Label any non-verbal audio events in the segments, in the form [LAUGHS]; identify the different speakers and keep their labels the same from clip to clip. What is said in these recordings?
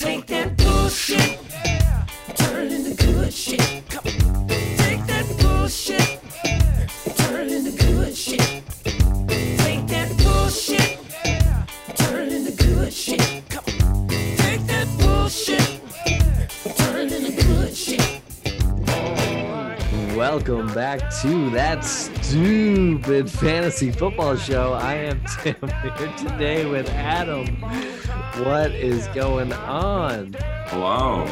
Speaker 1: Take that bullshit, turn into good shit. Take that bullshit, turn into good shit. Take that bullshit, turn into good shit. Take that bullshit, turn into good shit.
Speaker 2: Welcome back to that stupid fantasy football show. I am [LAUGHS] Tim here today with Adam. What is going on?
Speaker 3: Hello.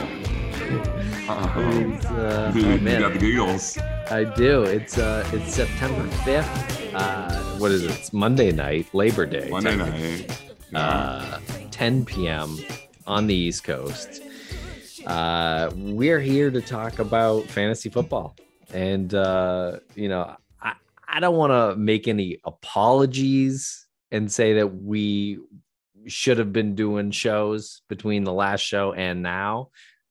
Speaker 2: Uh, [LAUGHS] oh,
Speaker 3: you
Speaker 2: man.
Speaker 3: got the giggles.
Speaker 2: I do. It's uh, it's September fifth. Uh, what is it? It's Monday night, Labor Day.
Speaker 3: Monday night. Yeah.
Speaker 2: uh, 10 p.m. on the East Coast. Uh, we're here to talk about fantasy football. And, uh, you know, I, I don't want to make any apologies and say that we should have been doing shows between the last show and now,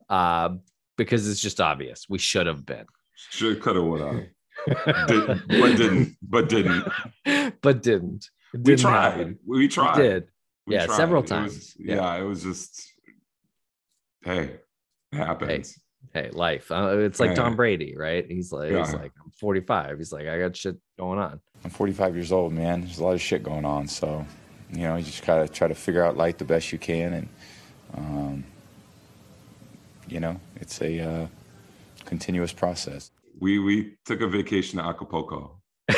Speaker 2: uh, because it's just obvious. We should have been.
Speaker 3: Should could have would have. [LAUGHS] Did, but didn't. But didn't.
Speaker 2: but didn't.
Speaker 3: We
Speaker 2: didn't
Speaker 3: tried.
Speaker 2: happen.
Speaker 3: We
Speaker 2: We
Speaker 3: tried.
Speaker 2: did.
Speaker 3: We
Speaker 2: Yeah,
Speaker 3: tried.
Speaker 2: several
Speaker 3: It was-
Speaker 2: times. Yeah.
Speaker 3: yeah. it was just. Hey, it happens.
Speaker 2: Hey life uh, it's like tom brady right he's like he's like i'm 45 he's like i got shit going on
Speaker 4: I'm 45 years old, man. There's a lot of shit going on, so you know, you just gotta try to figure out life the best you can, and um, you know, it's a uh, continuous process.
Speaker 3: We we took a vacation to Acapulco. [LAUGHS]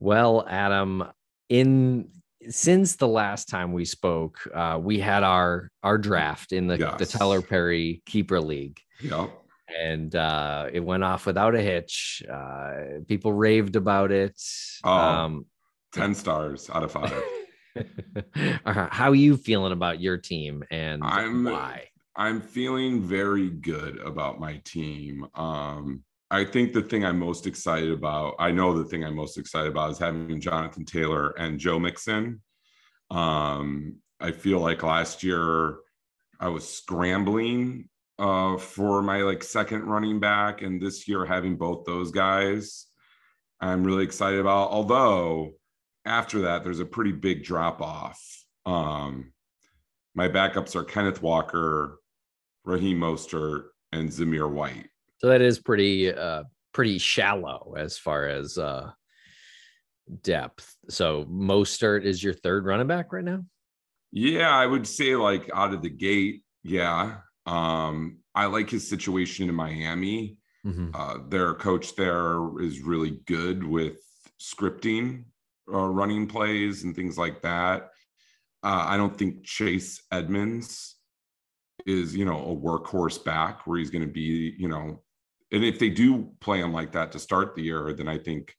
Speaker 2: well adam in since the last time we spoke uh we had our our draft in the the
Speaker 3: Yes.
Speaker 2: tyler perry keeper league
Speaker 3: Yep.
Speaker 2: and uh it went off without a hitch uh people raved about it
Speaker 3: Oh.
Speaker 2: um
Speaker 3: Ten stars out of five. [LAUGHS]
Speaker 2: how are you feeling about your team and
Speaker 3: I'm-
Speaker 2: why
Speaker 3: I'm feeling very good about my team. Um, I think the thing I'm most excited about, I know the thing I'm most excited about is having Jonathan Taylor and Joe Mixon. Um, I feel like last year I was scrambling uh, for my like second running back, and this year having both those guys, I'm really excited about. Although after that, there's a pretty big drop off. Um, my backups are Kenneth Walker, Raheem Mostert, and Zamir White.
Speaker 2: So that is pretty uh pretty shallow as far as uh depth. So Mostert is your third running back right now?
Speaker 3: Yeah, I would say like out of the gate, yeah. Um, I like his situation in Miami. Uh, their coach there is really good with scripting, uh, running plays, and things like that. Uh, I don't think Chase Edmonds is, you know, a workhorse back where he's going to be, you know, and if they do play him like that to start the year, then I think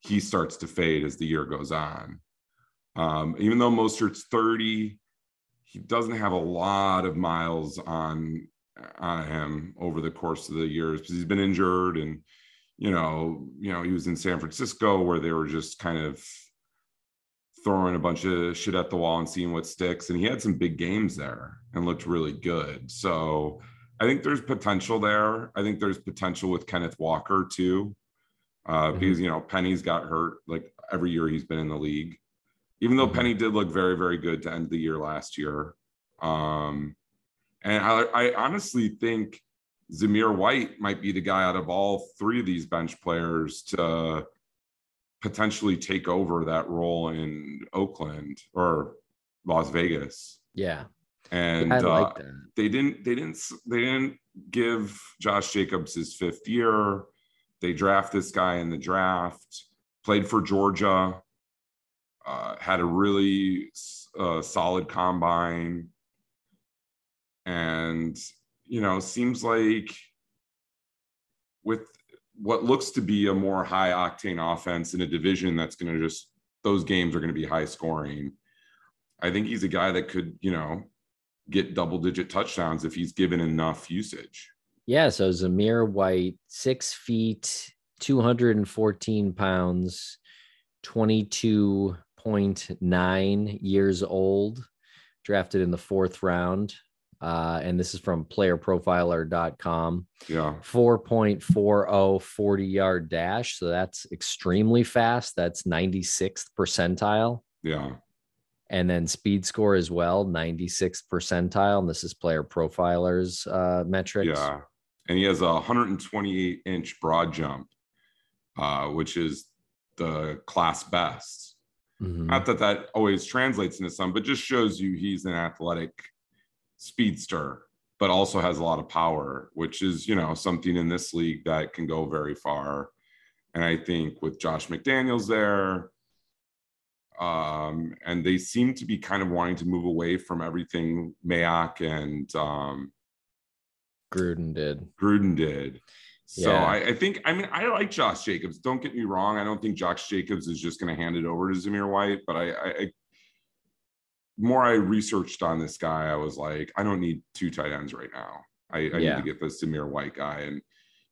Speaker 3: he starts to fade as the year goes on. Um, even though Mostert's 30, he doesn't have a lot of miles on on him over the course of the years because he's been injured and you know you know he was in san francisco where they were just kind of throwing a bunch of shit at the wall and seeing what sticks and he had some big games there and looked really good so i think there's potential there i think there's potential with kenneth walker too uh,
Speaker 2: Mhm.
Speaker 3: because you know penny's got hurt like every year he's been in the league even though
Speaker 2: Mhm.
Speaker 3: penny did look very very good to end the year last year um and I, I honestly think Zamir White might be the guy out of all three of these bench players to potentially take over that role in Oakland or Las Vegas.
Speaker 2: Yeah.
Speaker 3: And uh,
Speaker 2: like that.
Speaker 3: they didn't they didn't they didn't give Josh Jacobs his fifth year. They draft this guy in the draft. Played for Georgia. Uh, had a really uh, solid combine, and you know seems like with what looks to be a more high octane offense in a division that's going to just those games are going to be high scoring. I think he's a guy that could, you know, get double digit touchdowns if he's given enough usage.
Speaker 2: Yeah. So Zamir White, six feet, 214 pounds, 22.9 years old, drafted in the fourth round. Uh, and this is from playerprofiler.com.
Speaker 3: Yeah.
Speaker 2: 4.40 40 yard dash. So that's extremely fast. That's 96th percentile.
Speaker 3: Yeah.
Speaker 2: And then speed score as well, 96th percentile. And this is player profilers uh, metrics.
Speaker 3: Yeah. And he has a 128 inch broad jump, uh, which is the class best.
Speaker 2: Mhm.
Speaker 3: Not that that always translates into some, but just shows you he's an athletic speedster, but also has a lot of power, which is, you know, something in this league that can go very far. And I think with Josh McDaniels there, um, and they seem to be kind of wanting to move away from everything Mayock and um,
Speaker 2: Gruden did.
Speaker 3: Gruden did. So
Speaker 2: Yeah.
Speaker 3: I, I think, I mean, I like Josh Jacobs. Don't get me wrong. I don't think Josh Jacobs is just going to hand it over to Zamir White, but I, I, I, more I researched on this guy, I was like, I don't need two tight ends right now. I, I
Speaker 2: Yeah.
Speaker 3: need to get the Zamir White guy. And,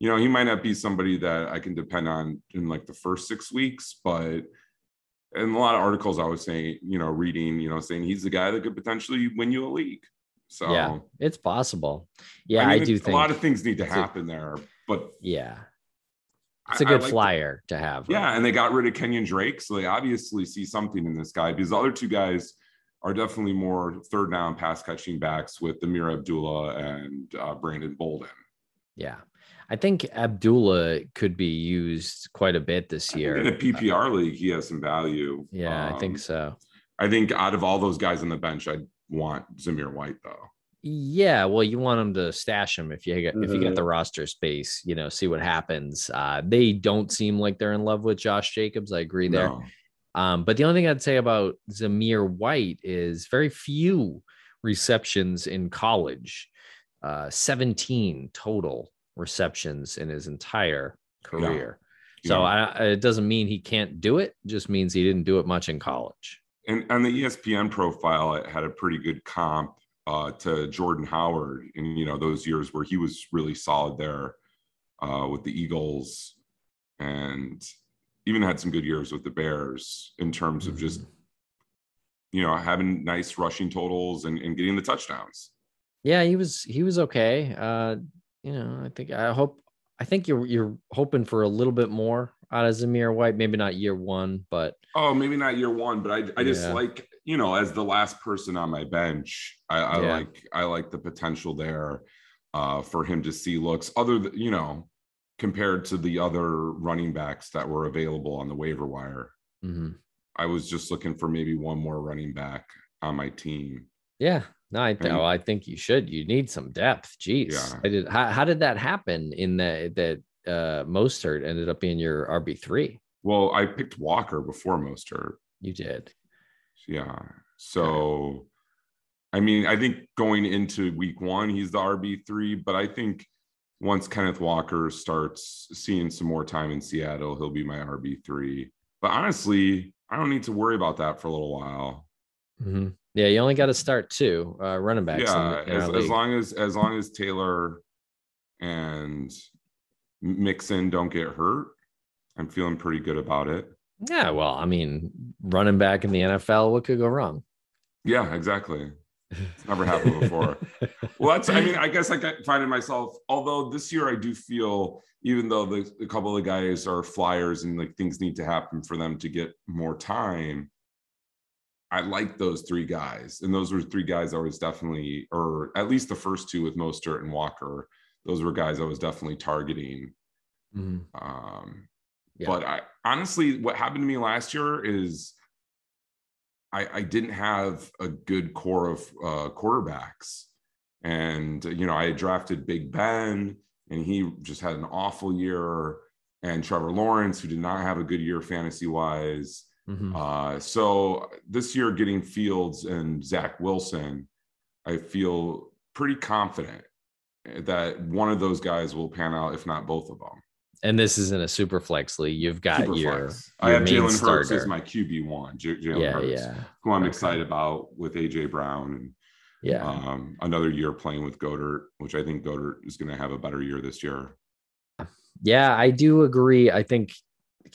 Speaker 3: you know, he might not be somebody that I can depend on in like the first six weeks, but in a lot of articles I was saying, you know, reading, you know, saying he's the guy that could potentially win you a league. So
Speaker 2: Yeah, it's possible. Yeah, I,
Speaker 3: mean,
Speaker 2: do
Speaker 3: it's-
Speaker 2: think
Speaker 3: a lot of things need to
Speaker 2: it's a-
Speaker 3: happen there, but
Speaker 2: yeah. It's
Speaker 3: a
Speaker 2: good flyer to have.
Speaker 3: Yeah, and they got rid of Kenyan Drake, so they obviously see something in this guy because the other two guys are definitely more third down pass catching backs with Ameer Abdullah and uh, Brandon Bolden.
Speaker 2: Yeah. I think Abdullah could be used quite a bit this year.
Speaker 3: In a PPR league, he has some value.
Speaker 2: Yeah, I think
Speaker 3: Um,
Speaker 2: so.
Speaker 3: I think out of all those guys on the bench, I'd want Zamir White though.
Speaker 2: Yeah, well, you want them to stash them if you get if you get
Speaker 3: Mhm.
Speaker 2: the roster space, you know, see what happens. Uh, they don't seem like they're in love with Josh Jacobs. I agree there.
Speaker 3: No.
Speaker 2: Um, but the only thing I'd say about Zamir White is very few receptions in college, uh, 17 total receptions in his entire career. So
Speaker 3: Yeah.
Speaker 2: I, it doesn't mean he can't do it, just means he didn't do it much in college.
Speaker 3: and on the ESPN profile, it had a pretty good comp uh, to Jordan Howard in you know those years where he was really solid there uh, with the Eagles, and even had some good years with the Bears in terms of just you know having nice rushing totals and, and getting the touchdowns.
Speaker 2: Yeah, he was he was okay. Uh, you know, I think I hope I think you're you're hoping for a little bit more out of Zamir White, maybe not year one, but
Speaker 3: Oh, maybe not year one, but I I just
Speaker 2: Yeah.
Speaker 3: like you know as the last person on my bench, I, I
Speaker 2: Yeah.
Speaker 3: like I like the potential there uh, for him to see looks other than you know compared to the other running backs that were available on the waiver wire.
Speaker 2: mhm.
Speaker 3: I was just looking for maybe one more running back on my team.
Speaker 2: Yeah, no, I think
Speaker 3: And-
Speaker 2: I think you should. You need some depth. Jeez,
Speaker 3: Yeah.
Speaker 2: I did. How, how did that happen? In that that uh, Mostert ended up being your RB three.
Speaker 3: Well, I picked Walker before Mostert.
Speaker 2: You did.
Speaker 3: Yeah. So, I mean, I think going into week one, he's the RB3, but I think once Kenneth Walker starts seeing some more time in Seattle, he'll be my RB3. But honestly, I don't need to worry about that for a little while.
Speaker 2: Mhm. Yeah, you only got to start two uh, running backs.
Speaker 3: yeah,
Speaker 2: the- in
Speaker 3: as, as long as as long as Taylor and Mixon don't get hurt, I'm feeling pretty good about it.
Speaker 2: yeah, well, I mean, running back in the NFL, what could go wrong?
Speaker 3: Yeah, exactly. It's never happened before. [LAUGHS] Well, that's, I mean, I guess I find finding myself, although this year I do feel, even though the, a couple of the guys are flyers and like things need to happen for them to get more time, I like those three guys. And those were three guys I was definitely, or at least the first two with Mostert and Walker, those were guys I was definitely targeting.
Speaker 2: Mhm.
Speaker 3: Um,
Speaker 2: Yeah.
Speaker 3: But I honestly, what happened to me last year is I, I didn't have a good core of uh, quarterbacks. And, you know, I had drafted Big Ben and he just had an awful year. And Trevor Lawrence, who did not have a good year fantasy wise.
Speaker 2: Mhm.
Speaker 3: Uh, so this year, getting Fields and Zach Wilson, I feel pretty confident that one of those guys will pan out, if not both of them.
Speaker 2: And this isn't a super flex league. You've got
Speaker 3: Super
Speaker 2: your,
Speaker 3: flex. I have Jalen Hurts as my QB one. J- Jalen
Speaker 2: yeah,
Speaker 3: Hurts,
Speaker 2: yeah,
Speaker 3: who I'm
Speaker 2: Okay.
Speaker 3: excited about with AJ Brown and
Speaker 2: yeah.
Speaker 3: um, another year playing with Goedert, which I think Goedert is going to have a better year this year.
Speaker 2: Yeah, I do agree. I think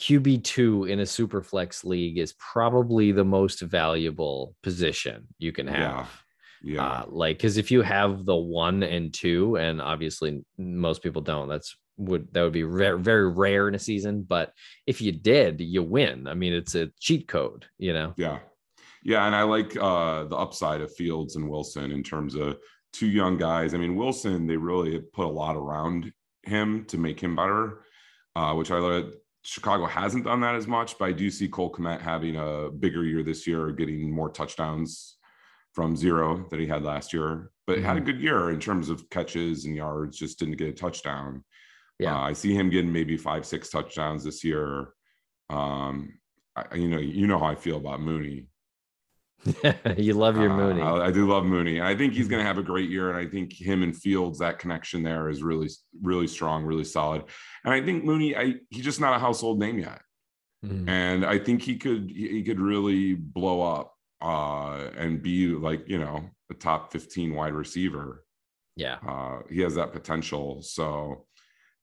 Speaker 2: QB two in a super flex league is probably the most valuable position you can have.
Speaker 3: Yeah.
Speaker 2: Uh, like, because if you have the one and two, and obviously most people don't, that's would that would be very very rare in a season. But if you did, you win. I mean, it's a cheat code, you know.
Speaker 3: Yeah. Yeah. And I like uh, the upside of Fields and Wilson in terms of two young guys. I mean, Wilson, they really put a lot around him to make him better, uh, which I like. Chicago hasn't done that as much, but I do see Cole Kmet having a bigger year this year, getting more touchdowns from zero that he had last year, but had a good year in terms of catches and yards, just didn't get a touchdown.
Speaker 2: Yeah.
Speaker 3: Uh, I see him getting maybe five, six touchdowns this year. Um, I, you know, you know how I feel about Mooney. [LAUGHS]
Speaker 2: you love your
Speaker 3: Uh,
Speaker 2: Mooney.
Speaker 3: I, I do love Mooney, I think he's going to have a great year. And I think him and Fields, that connection there is really, really strong, really solid. And I think Mooney, I he's just not a household name yet,
Speaker 2: Mhm.
Speaker 3: and I think he could he he could really blow up uh, and be like you know a top fifteen wide receiver.
Speaker 2: Yeah.
Speaker 3: Uh, he has that potential. So,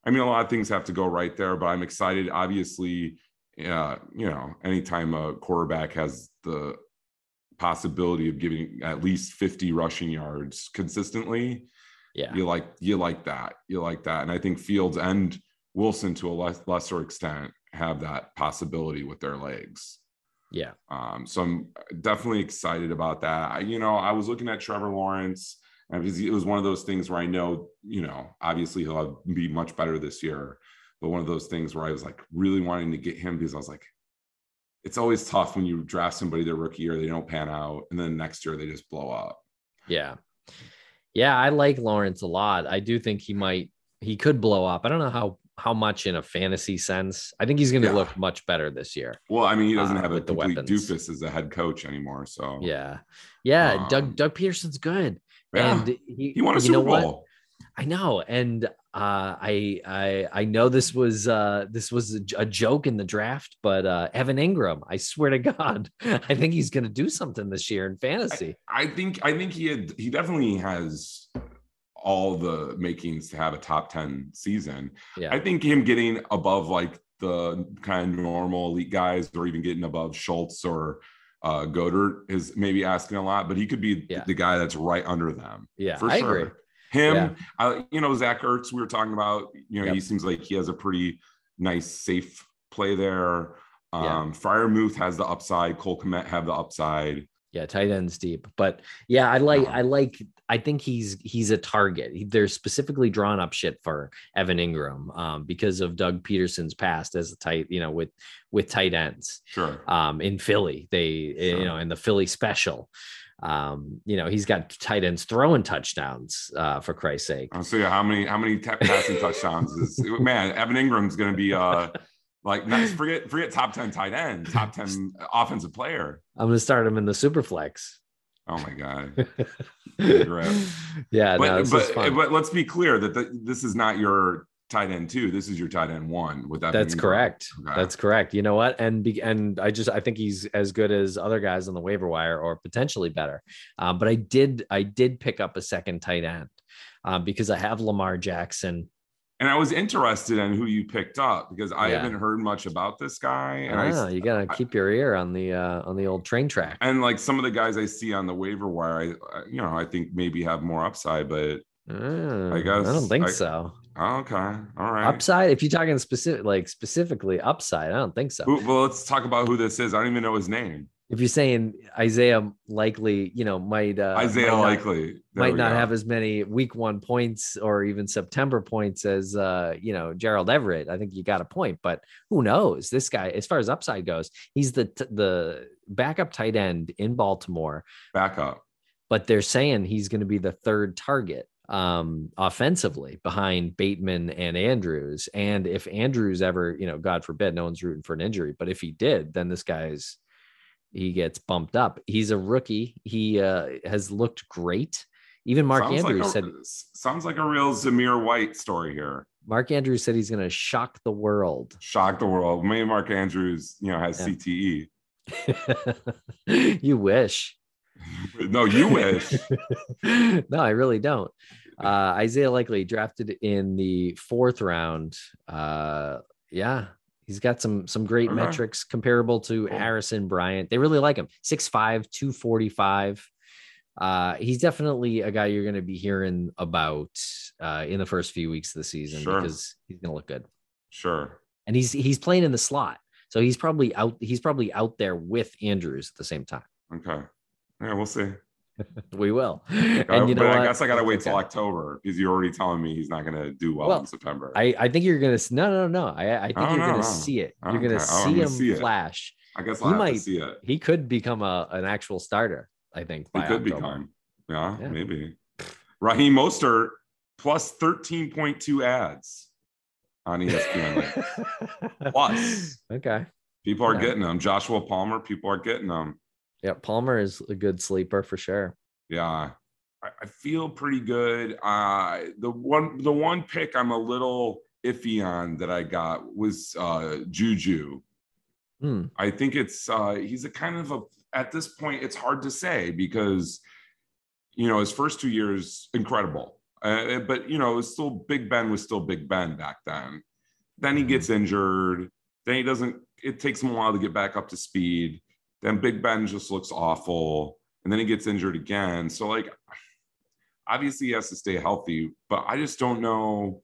Speaker 3: I mean, a lot of things have to go right there, but I'm excited. Obviously, uh, you know, anytime a quarterback has the possibility of giving at least 50 rushing yards consistently,
Speaker 2: Yeah.
Speaker 3: you like you like that. You like that. And I think Fields and Wilson to a less, lesser extent have that possibility with their legs.
Speaker 2: Yeah.
Speaker 3: Um, so I'm definitely excited about that. I, you know, I was looking at Trevor Lawrence, and it was, it was one of those things where I know, you know, obviously he'll be much better this year, but one of those things where I was like really wanting to get him because I was like, it's always tough when you draft somebody their rookie year, they don't pan out, and then next year they just blow up.
Speaker 2: Yeah. Yeah, I like Lawrence a lot. I do think he might he could blow up. I don't know how how much in a fantasy sense. I think he's going to
Speaker 3: Yeah.
Speaker 2: look much better this year.
Speaker 3: Well, I mean, he doesn't
Speaker 2: Uh,
Speaker 3: have a
Speaker 2: with the
Speaker 3: complete
Speaker 2: weapons.
Speaker 3: doofus as a head coach anymore. So
Speaker 2: Yeah. Yeah,
Speaker 3: Um,
Speaker 2: Doug Doug Pederson's good.
Speaker 3: yeah,
Speaker 2: And he,
Speaker 3: he won a
Speaker 2: you know
Speaker 3: Super
Speaker 2: what?
Speaker 3: Bowl.
Speaker 2: I know, and uh, I I I know this was uh, this was a joke in the draft, but uh, Evan Engram, I swear to [LAUGHS] God, I think he's going to do something this year in fantasy.
Speaker 3: I think I think he had he definitely has all the makings to have a top 10 season.
Speaker 2: yeah,
Speaker 3: I think him getting above like the kind of normal elite guys or even getting above Schultz or uh Goedert is maybe asking a lot, but he could be
Speaker 2: Yeah.
Speaker 3: the guy that's right under them.
Speaker 2: yeah,
Speaker 3: For
Speaker 2: I
Speaker 3: sure.
Speaker 2: agree.
Speaker 3: Him,
Speaker 2: Yeah.
Speaker 3: I, you know, Zach Ertz, we were talking about, you know,
Speaker 2: Yep.
Speaker 3: he seems like he has a pretty nice, safe play there.
Speaker 2: Yeah.
Speaker 3: Um, Freiermuth has the upside, Cole Kmet have the upside.
Speaker 2: Yeah, tight ends deep, but yeah, I like
Speaker 3: Uh-huh.
Speaker 2: I like I think he's he's a target. He- They're specifically drawn up shit for Evan Engram um, because of Doug Pederson's past as a tight, you know, with with tight ends.
Speaker 3: Sure.
Speaker 2: um, in Philly. They,
Speaker 3: Sure.
Speaker 2: you know, in the Philly special, um, you know, he's got tight ends throwing touchdowns uh, for Christ's sake.
Speaker 3: I'll see how many how many passing touchdowns is man. Evan Engram's going to be uh like not forget forget top ten tight end, top ten offensive player.
Speaker 2: I'm going to start him in the super flex.
Speaker 3: Oh my god! [LAUGHS]
Speaker 2: Yeah,
Speaker 3: But
Speaker 2: is
Speaker 3: but, but let's be clear that the, this is not your tight end two. This is your tight end one. With Evan
Speaker 2: That's correct.
Speaker 3: Okay.
Speaker 2: That's correct. You know what? And be, and I just I think he's as good as other guys on the waiver wire, or potentially better. Um, but I did I did pick up a second tight end um, because I have Lamar Jackson.
Speaker 3: And I was interested in who you picked up because I
Speaker 2: Yeah.
Speaker 3: haven't heard much about this guy. And
Speaker 2: Ah,
Speaker 3: I
Speaker 2: you gotta
Speaker 3: I-
Speaker 2: keep your ear on the uh, on the old train track.
Speaker 3: and like some of the guys I see on the waiver wire, I I- you know I think maybe have more upside, but
Speaker 2: Ah, I
Speaker 3: guess I
Speaker 2: don't think
Speaker 3: I-
Speaker 2: so.
Speaker 3: Oh, okay, all right.
Speaker 2: Upside, if you're talking specific, like specifically upside, I don't think so.
Speaker 3: Who, well, let's talk about who this is. I don't even know his name.
Speaker 2: If you're saying Isaiah likely, you know, might uh,
Speaker 3: Isaiah
Speaker 2: might not,
Speaker 3: Likely There
Speaker 2: might not
Speaker 3: go.
Speaker 2: have as many week one points or even September points as uh, you know Gerald Everett. I think you got a point, but who knows? This guy, as far as upside goes, he's the t- the backup tight end in Baltimore.
Speaker 3: backup.
Speaker 2: but they're saying he's going to be the third target um offensively behind Bateman and Andrews and if Andrews ever you know god forbid no one's rooting for an injury but if he did then this guy's he gets bumped up he's a rookie he uh has looked great even Mark
Speaker 3: Sounds
Speaker 2: Andrews
Speaker 3: like
Speaker 2: said
Speaker 3: sounds like a real Zamir White story here.
Speaker 2: Mark Andrews said he's going to shock the world.
Speaker 3: Shock the world. Maybe Mark Andrews, you know, has
Speaker 2: Yeah.
Speaker 3: CTE. [LAUGHS]
Speaker 2: you wish. [LAUGHS]
Speaker 3: No, you wish. [LAUGHS]
Speaker 2: no, I really don't. Uh, Isaiah Likely drafted in the fourth round. Uh, yeah, he's got some some great
Speaker 3: Okay.
Speaker 2: metrics comparable to
Speaker 3: Cool.
Speaker 2: Harrison Bryant. They really like him. 6'5, 245. Uh, he's definitely a guy you're going to be hearing about uh, in the first few weeks of the season
Speaker 3: Sure.
Speaker 2: because he's going to look good.
Speaker 3: Sure.
Speaker 2: And he's he's playing in the slot. So he's probably out he's probably out there with Andrews at the same time.
Speaker 3: Okay. Yeah, we'll see. [LAUGHS]
Speaker 2: We will. And you know
Speaker 3: but I
Speaker 2: what?
Speaker 3: guess I gotta wait till. October because you're already telling me he's not gonna do well,
Speaker 2: Well,
Speaker 3: in September.
Speaker 2: I, I think you're gonna no no no. I, I think
Speaker 3: Oh,
Speaker 2: you're
Speaker 3: no,
Speaker 2: gonna
Speaker 3: no.
Speaker 2: see it. You're gonna.
Speaker 3: Oh,
Speaker 2: see
Speaker 3: gonna
Speaker 2: him
Speaker 3: see
Speaker 2: flash.
Speaker 3: I guess
Speaker 2: he
Speaker 3: I'll have
Speaker 2: might-
Speaker 3: see it.
Speaker 2: He could become a an actual starter. I think
Speaker 3: He could
Speaker 2: October.
Speaker 3: become. Yeah,
Speaker 2: Yeah.
Speaker 3: maybe. Raheem Mostert plus 13.2 ads on ESPN. [LAUGHS] plus.
Speaker 2: okay.
Speaker 3: People are
Speaker 2: Yeah.
Speaker 3: getting them. Joshua Palmer, people are getting them.
Speaker 2: Yeah, Palmer is a good sleeper for sure.
Speaker 3: Yeah. I, I feel pretty good. Uh the one the one pick I'm a little iffy on that I got was uh Juju.
Speaker 2: Hmm.
Speaker 3: I think it's uh he's a kind of a at this point it's hard to say because you know his first two years incredible. Uh, but you know, it's still Big Ben was still Big Ben back then. Then he
Speaker 2: Mhm.
Speaker 3: gets injured. Then he doesn't it takes him a while to get back up to speed. Then Big Ben just looks awful. And then he gets injured again. So like obviously he has to stay healthy, but I just don't know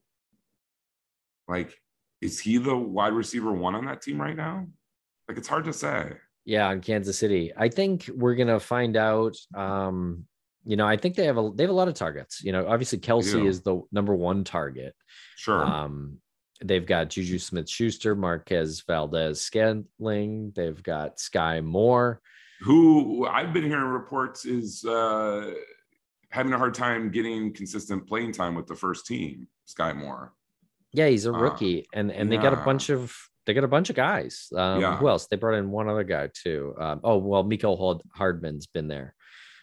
Speaker 3: like is he the wide receiver one on that team right now? Like it's hard to say.
Speaker 2: Yeah, in Kansas City. I think we're gonna find out. Um, you know, I think they have a they have a lot of targets. You know, obviously
Speaker 3: Kelce
Speaker 2: is the number one target.
Speaker 3: Sure.
Speaker 2: Um, they've got Juju Smith Schuster, Marquez Valdes Scantling. They've got Sky Moore.
Speaker 3: Who I've been hearing reports is uh having a hard time getting consistent playing time with the first team, Sky Moore.
Speaker 2: Yeah, he's a
Speaker 3: Uh,
Speaker 2: rookie, and and they got a bunch of they got a bunch of guys. Um,
Speaker 3: Yeah.
Speaker 2: Who else? They brought in one other guy too. Um, oh well, Mecole Hardman's been there.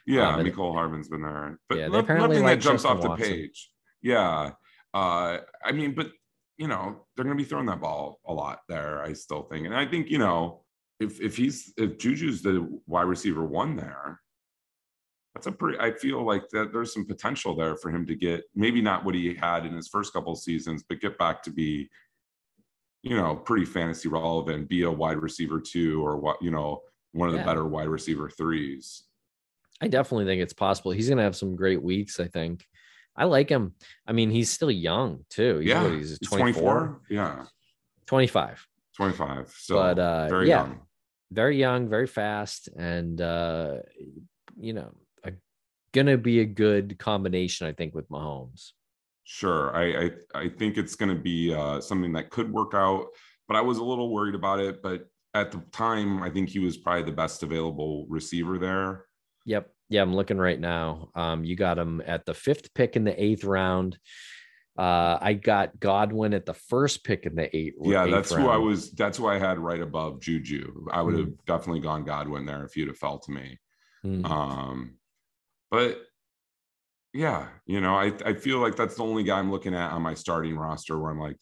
Speaker 3: Yeah,
Speaker 2: Um,
Speaker 3: Harmon's been there, but
Speaker 2: Yeah, they
Speaker 3: no-
Speaker 2: apparently
Speaker 3: nothing
Speaker 2: like
Speaker 3: that jumps
Speaker 2: Justin
Speaker 3: off the
Speaker 2: Watson.
Speaker 3: page. Yeah, uh, I mean, but you know, they're going to be throwing that ball a lot there. I still think, and I think you know, if if he's if Juju's the wide receiver one there, that's a pretty. I feel like that there's some potential there for him to get maybe not what he had in his first couple of seasons, but get back to be, you know, pretty fantasy relevant, be a wide receiver two or what you know, one of the better wide receiver threes.
Speaker 2: I definitely think it's possible. He's gonna have some great weeks. I think. I like him. I mean, he's still young too. He's,
Speaker 3: yeah,
Speaker 2: what, he's
Speaker 3: he's
Speaker 2: 24,
Speaker 3: 24. Yeah,
Speaker 2: 25.
Speaker 3: 25. So,
Speaker 2: But, uh,
Speaker 3: very
Speaker 2: yeah.
Speaker 3: young.
Speaker 2: Very young, very fast, and uh, you know, a, gonna be a good combination. I think with Mahomes.
Speaker 3: Sure. I, I, I think it's going to be uh, something that could work out, but I was a little worried about it. But at the time, I think he was probably the best available receiver there.
Speaker 2: Yep. Yeah, I'm looking right now. Um, you got him at the fifth pick in the eighth round. Uh, I got Godwin at the first pick in the eighth.
Speaker 3: Yeah,
Speaker 2: eighth
Speaker 3: that's who I was. That's who I had right above Juju. I would have
Speaker 2: Mm.
Speaker 3: definitely gone Godwin there if you'd have fell to me.
Speaker 2: Hmm.
Speaker 3: Um, but yeah, you know, I I feel like that's the only guy I'm looking at on my starting roster where I'm like,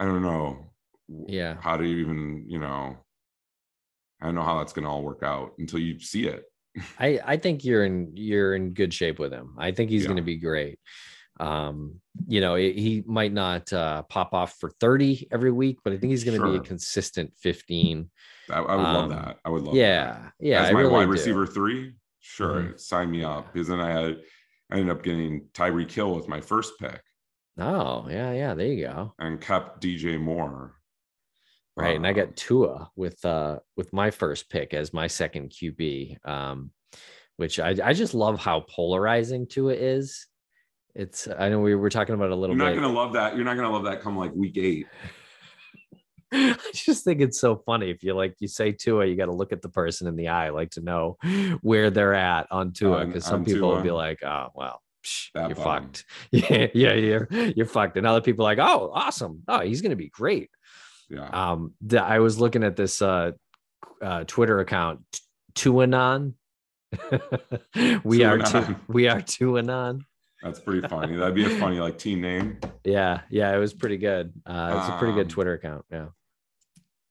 Speaker 3: I don't know,
Speaker 2: Yeah.
Speaker 3: how do you even, you know, I don't know how that's going to all work out until you see it.
Speaker 2: I I think you're in you're in good shape with him. I think he's going to be great. Um, you know, he he might not uh, pop off for 30 every week, but I think he's going to be a consistent 15.
Speaker 3: I, I would love
Speaker 2: Um,
Speaker 3: that. I would love
Speaker 2: yeah,
Speaker 3: that.
Speaker 2: yeah.
Speaker 3: As
Speaker 2: I
Speaker 3: my
Speaker 2: really
Speaker 3: wide
Speaker 2: do.
Speaker 3: receiver three, sure,
Speaker 2: Mhm.
Speaker 3: sign me up. Because then I had, I ended up getting Tyreek Hill with my first pick
Speaker 2: Oh, yeah, yeah. There you go.
Speaker 3: and kept DJ Moore.
Speaker 2: Right. and I got Tua with uh with my first pick as my second QB. Um, which I, I just love how polarizing Tua is. It's I know we were talking about it a little
Speaker 3: You're not
Speaker 2: bit.
Speaker 3: gonna love that. You're not gonna love that come like week eight. [LAUGHS]
Speaker 2: I just think it's so funny. If you like you say Tua, you got to look at the person in the eye, like to know [LAUGHS] where they're at on Tua. Because some
Speaker 3: on
Speaker 2: people will be like, oh well, psh, you're
Speaker 3: bum.
Speaker 2: fucked. [LAUGHS] Yeah, yeah, you're you're fucked. And other people are like, oh, awesome. Oh, he's gonna be great.
Speaker 3: Yeah.
Speaker 2: Um, the, I was looking at this uh, uh Twitter account, Tuanon. [LAUGHS] we are two, we are Tuanon.
Speaker 3: That's pretty funny. That'd be a funny like team name.
Speaker 2: Yeah, yeah, it was pretty good. Uh, it's a pretty good
Speaker 3: Um,
Speaker 2: Twitter account. Yeah,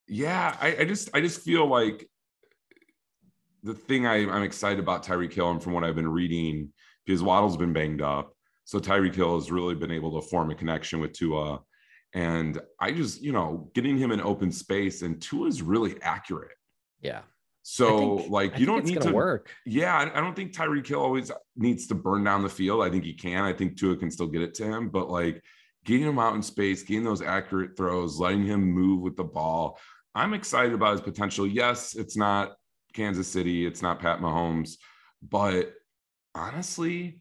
Speaker 3: Yeah, I, I just I just feel like the thing I, I'm excited about Tyreek Hill and from what I've been reading, because Waddle's been banged up. So Tyreek Hill has really been able to form a connection with Tua. And I just, you know, getting him in open space and Tua is really accurate.
Speaker 2: yeah.
Speaker 3: So
Speaker 2: think-
Speaker 3: like you don't need to
Speaker 2: work.
Speaker 3: Yeah, I, I don't think Tyreek Hill always needs to burn down the field. I think he can. I think Tua can still get it to him, but like getting him out in space, getting those accurate throws, letting him move with the ball. I'm excited about his potential. Yes, it's not Kansas City, it's not Pat Mahomes, but honestly,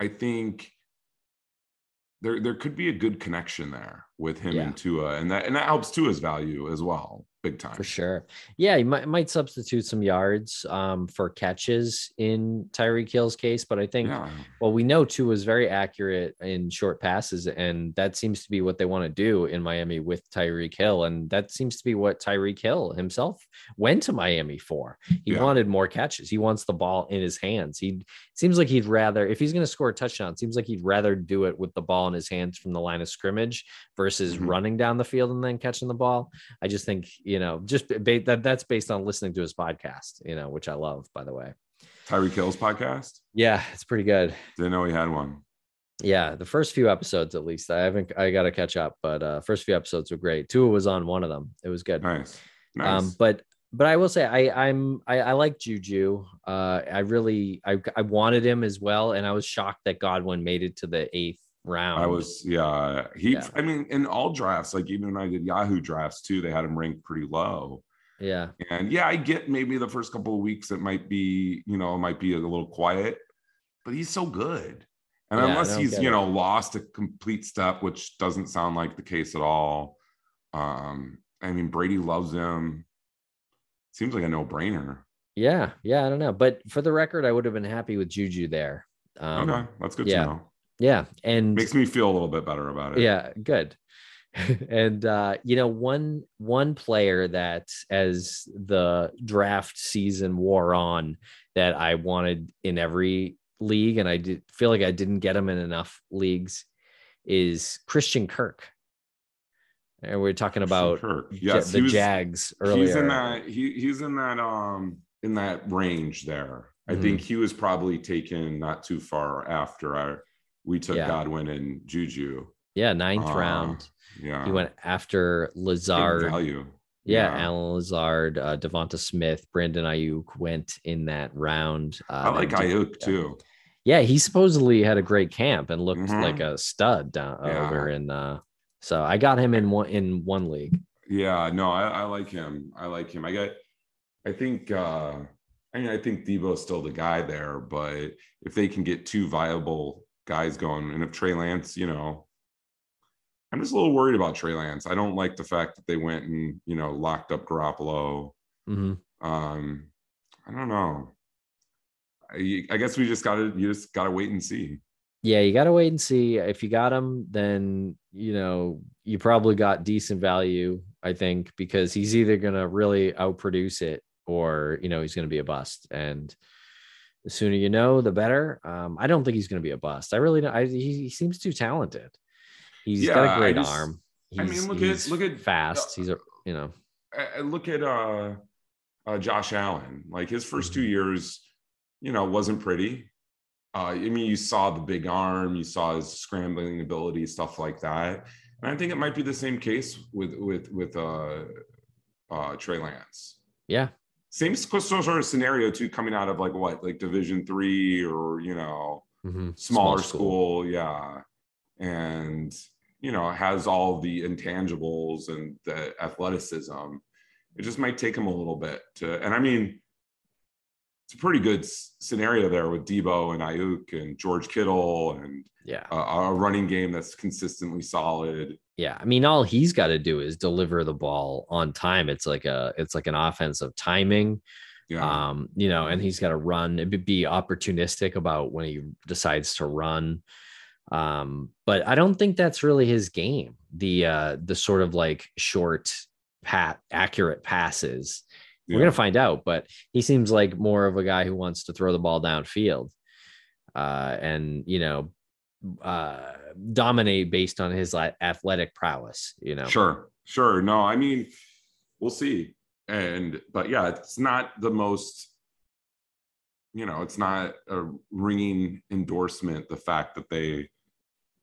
Speaker 3: I think there there could be a good connection there with him
Speaker 2: Yeah.
Speaker 3: and Tua, and that and that helps Tua's value as well, big time.
Speaker 2: For sure. Yeah, he might, might substitute some yards um, for catches in Tyreek Hill's case, but I think
Speaker 3: Yeah,
Speaker 2: well, we know Tua is very accurate in short passes, and that seems to be what they want to do in Miami with Tyreek Hill, and that seems to be what Tyreek Hill himself went to Miami for. He
Speaker 3: Yeah.
Speaker 2: wanted more catches. He wants the ball in his hands. He seems like he'd rather, if he's going to score a touchdown, it seems like he'd rather do it with the ball in his hands from the line of scrimmage versus
Speaker 3: Mhm.
Speaker 2: running down the field and then catching the ball. I just think you know, just ba- that that's based on listening to his podcast, you know, which I love, by the way.
Speaker 3: Tyreek Hill's podcast.
Speaker 2: Yeah, it's pretty good.
Speaker 3: Didn't know he had one.
Speaker 2: Yeah, the first few episodes at least. I haven't I got to catch up, but uh first few episodes were great. Tua was on one of them. It was good.
Speaker 3: Nice, nice.
Speaker 2: Um but but I will say I I'm I, I like Juju. Uh I really I I wanted him as well and I was shocked that Godwin made it to the 8th round.
Speaker 3: I was, yeah. He,
Speaker 2: Yeah.
Speaker 3: I mean, in all drafts, like even when I did Yahoo drafts too, they had him ranked pretty low.
Speaker 2: Yeah.
Speaker 3: And yeah, I get maybe the first couple of weeks it might be, you know, it might be a little quiet, but he's so good. And
Speaker 2: Yeah,
Speaker 3: unless he's, you
Speaker 2: it.
Speaker 3: know, lost a complete step, which doesn't sound like the case at all. Um, I mean, Brady loves him. Seems like a no-brainer.
Speaker 2: Yeah, yeah, I don't know. But for the record, I would have been happy with Juju there. Um
Speaker 3: okay, that's good
Speaker 2: yeah.
Speaker 3: to know.
Speaker 2: Yeah, and
Speaker 3: Makes me feel a little bit better about it.
Speaker 2: yeah good [LAUGHS] and uh you know one one player that as the draft season wore on that i wanted in every league and i did feel like i didn't get him in enough leagues is christian kirk and we're talking about
Speaker 3: Kirk. Yes,
Speaker 2: the
Speaker 3: was-
Speaker 2: jags earlier
Speaker 3: He's in that he he's in that um in that range there. I
Speaker 2: Mhm.
Speaker 3: think he was probably taken not too far after our we took
Speaker 2: Yeah.
Speaker 3: Godwin and Juju.
Speaker 2: yeah ninth
Speaker 3: Uh,
Speaker 2: round
Speaker 3: Yeah.
Speaker 2: he went after
Speaker 3: Good
Speaker 2: lazard
Speaker 3: value.
Speaker 2: Yeah,
Speaker 3: Yeah.
Speaker 2: Allen Lazard, uh, Devonta Smith, Brandon Aiyuk went in that round. Uh,
Speaker 3: I like Aiyuk too.
Speaker 2: Yeah, he supposedly had a great camp and looked
Speaker 3: Mhm.
Speaker 2: like a stud down
Speaker 3: Yeah.
Speaker 2: over in. Uh, so I got him in one in one league.
Speaker 3: Yeah, no, I, I like him. I like him. I got I think uh I mean I think Deebo's still the guy there, but if they can get two viable guys going, and if Trey Lance, you know, I'm just a little worried about Trey Lance. I don't like the fact that they went and you know locked up Garoppolo.
Speaker 2: Mhm.
Speaker 3: Um, I don't know. I, I guess we just gotta you just gotta wait and see.
Speaker 2: Yeah, you got to wait and see. If you got him, then you know you probably got decent value. I think because he's either gonna really outproduce it or you know he's gonna be a bust. And the sooner you know, the better. Um, I don't think he's gonna be a bust. I really don't. I, he, he seems too talented. He's got a great
Speaker 3: just-
Speaker 2: arm. He's,
Speaker 3: I mean, look at- look at-
Speaker 2: fast. He's a you know
Speaker 3: I, I look at uh, uh, Josh Allen. Like his 1st two
Speaker 2: Mhm.
Speaker 3: years, you know, wasn't pretty. Uh, I mean, you saw the big arm, you saw his scrambling ability, stuff like that. And I think it might be the same case with with with uh, uh, Trey Lance.
Speaker 2: yeah
Speaker 3: Same sort of scenario too, coming out of like what, like Division three or you know,
Speaker 2: mhm.
Speaker 3: smaller school. yeah and you know has all the intangibles and the athleticism it just might take him a little bit to and i mean it's a pretty good scenario there with Deebo and Aiyuk and George Kittle and
Speaker 2: Yeah.
Speaker 3: a, a running game that's consistently solid.
Speaker 2: Yeah. I mean, all he's got to do is deliver the ball on time. It's like a it's like an offense of timing.
Speaker 3: Yeah.
Speaker 2: Um, you know, and he's got to run, it be opportunistic about when he decides to run. Um, but I don't think that's really his game. The uh the sort of like short pat accurate passes. We're gonna find out, but he seems like more of a guy who wants to throw the ball downfield. Uh, and you know, uh, dominate based on his athletic prowess. You know,
Speaker 3: Sure, sure. No, I mean, we'll see. And but yeah, it's not the most, you know, it's not a ringing endorsement. The fact that they,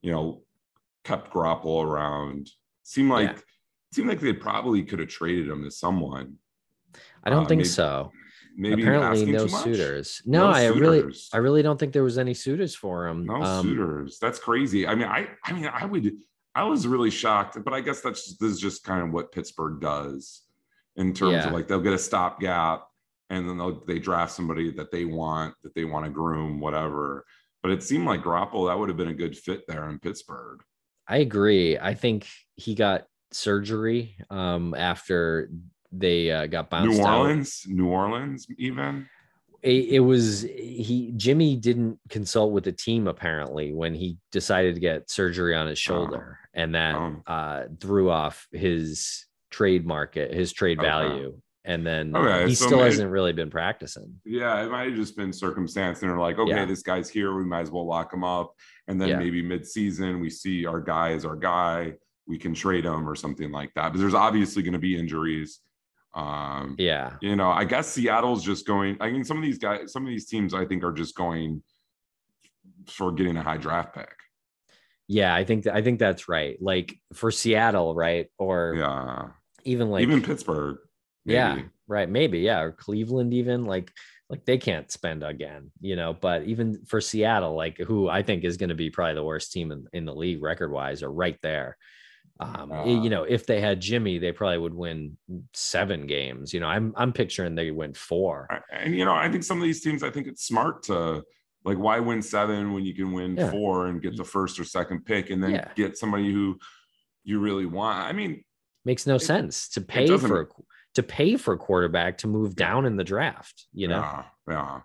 Speaker 3: you know, kept Grapple around seemed like
Speaker 2: Yeah.
Speaker 3: seemed like they probably could have traded him to someone.
Speaker 2: I don't
Speaker 3: Uh,
Speaker 2: think
Speaker 3: maybe-
Speaker 2: so.
Speaker 3: Maybe
Speaker 2: Apparently,
Speaker 3: asking
Speaker 2: no suitors. No, I really. I really don't think there was any suitors for him.
Speaker 3: no
Speaker 2: Um,
Speaker 3: suitors. That's crazy. I mean, I I mean, I would. I was really shocked, but I guess that's this is just kind of what Pittsburgh does in terms
Speaker 2: Yeah.
Speaker 3: of like they'll get a stopgap and then they'll they draft somebody that they want that they want to groom, whatever. But it seemed like Garoppolo that would have been a good fit there in Pittsburgh.
Speaker 2: I agree. I think he got surgery um, after they uh, got bounced
Speaker 3: New
Speaker 2: out.
Speaker 3: Orleans, New Orleans, even.
Speaker 2: it, it was he Jimmy didn't consult with the team apparently when he decided to get surgery on his shoulder and that
Speaker 3: Oh.
Speaker 2: uh threw off his trade market his trade
Speaker 3: Okay.
Speaker 2: value and then
Speaker 3: Okay,
Speaker 2: he
Speaker 3: so
Speaker 2: still hasn't really been practicing
Speaker 3: Yeah, it might have just been circumstance. And they're like, okay,
Speaker 2: Yeah.
Speaker 3: this guy's here. We might as well lock him up. And then
Speaker 2: Yeah.
Speaker 3: maybe mid-season, we see our guy is our guy. We can trade him or something like that. But there's obviously going to be injuries. Um,
Speaker 2: yeah
Speaker 3: you know, I guess Seattle's just going. I mean, some of these guys, some of these teams, I think, are just going for getting a high draft pick.
Speaker 2: yeah i think that i think that's right like for seattle right or
Speaker 3: Yeah,
Speaker 2: even like
Speaker 3: even Pittsburgh.
Speaker 2: yeah right maybe yeah or cleveland even like like they can't spend again you know but even for seattle like who i think is going to be probably the worst team in, in the league record wise are right there um i- you
Speaker 3: Uh.
Speaker 2: know if they had jimmy they probably would win seven games you know i'm i'm picturing they win four
Speaker 3: and you know, I think some of these teams, I think it's smart to like why win seven when you can win
Speaker 2: Yeah.
Speaker 3: four and get the first or second pick, and then
Speaker 2: Yeah.
Speaker 3: get somebody who you really want. I mean,
Speaker 2: makes no sense to pay for to pay for a quarterback to move down in the draft you know
Speaker 3: yeah, yeah.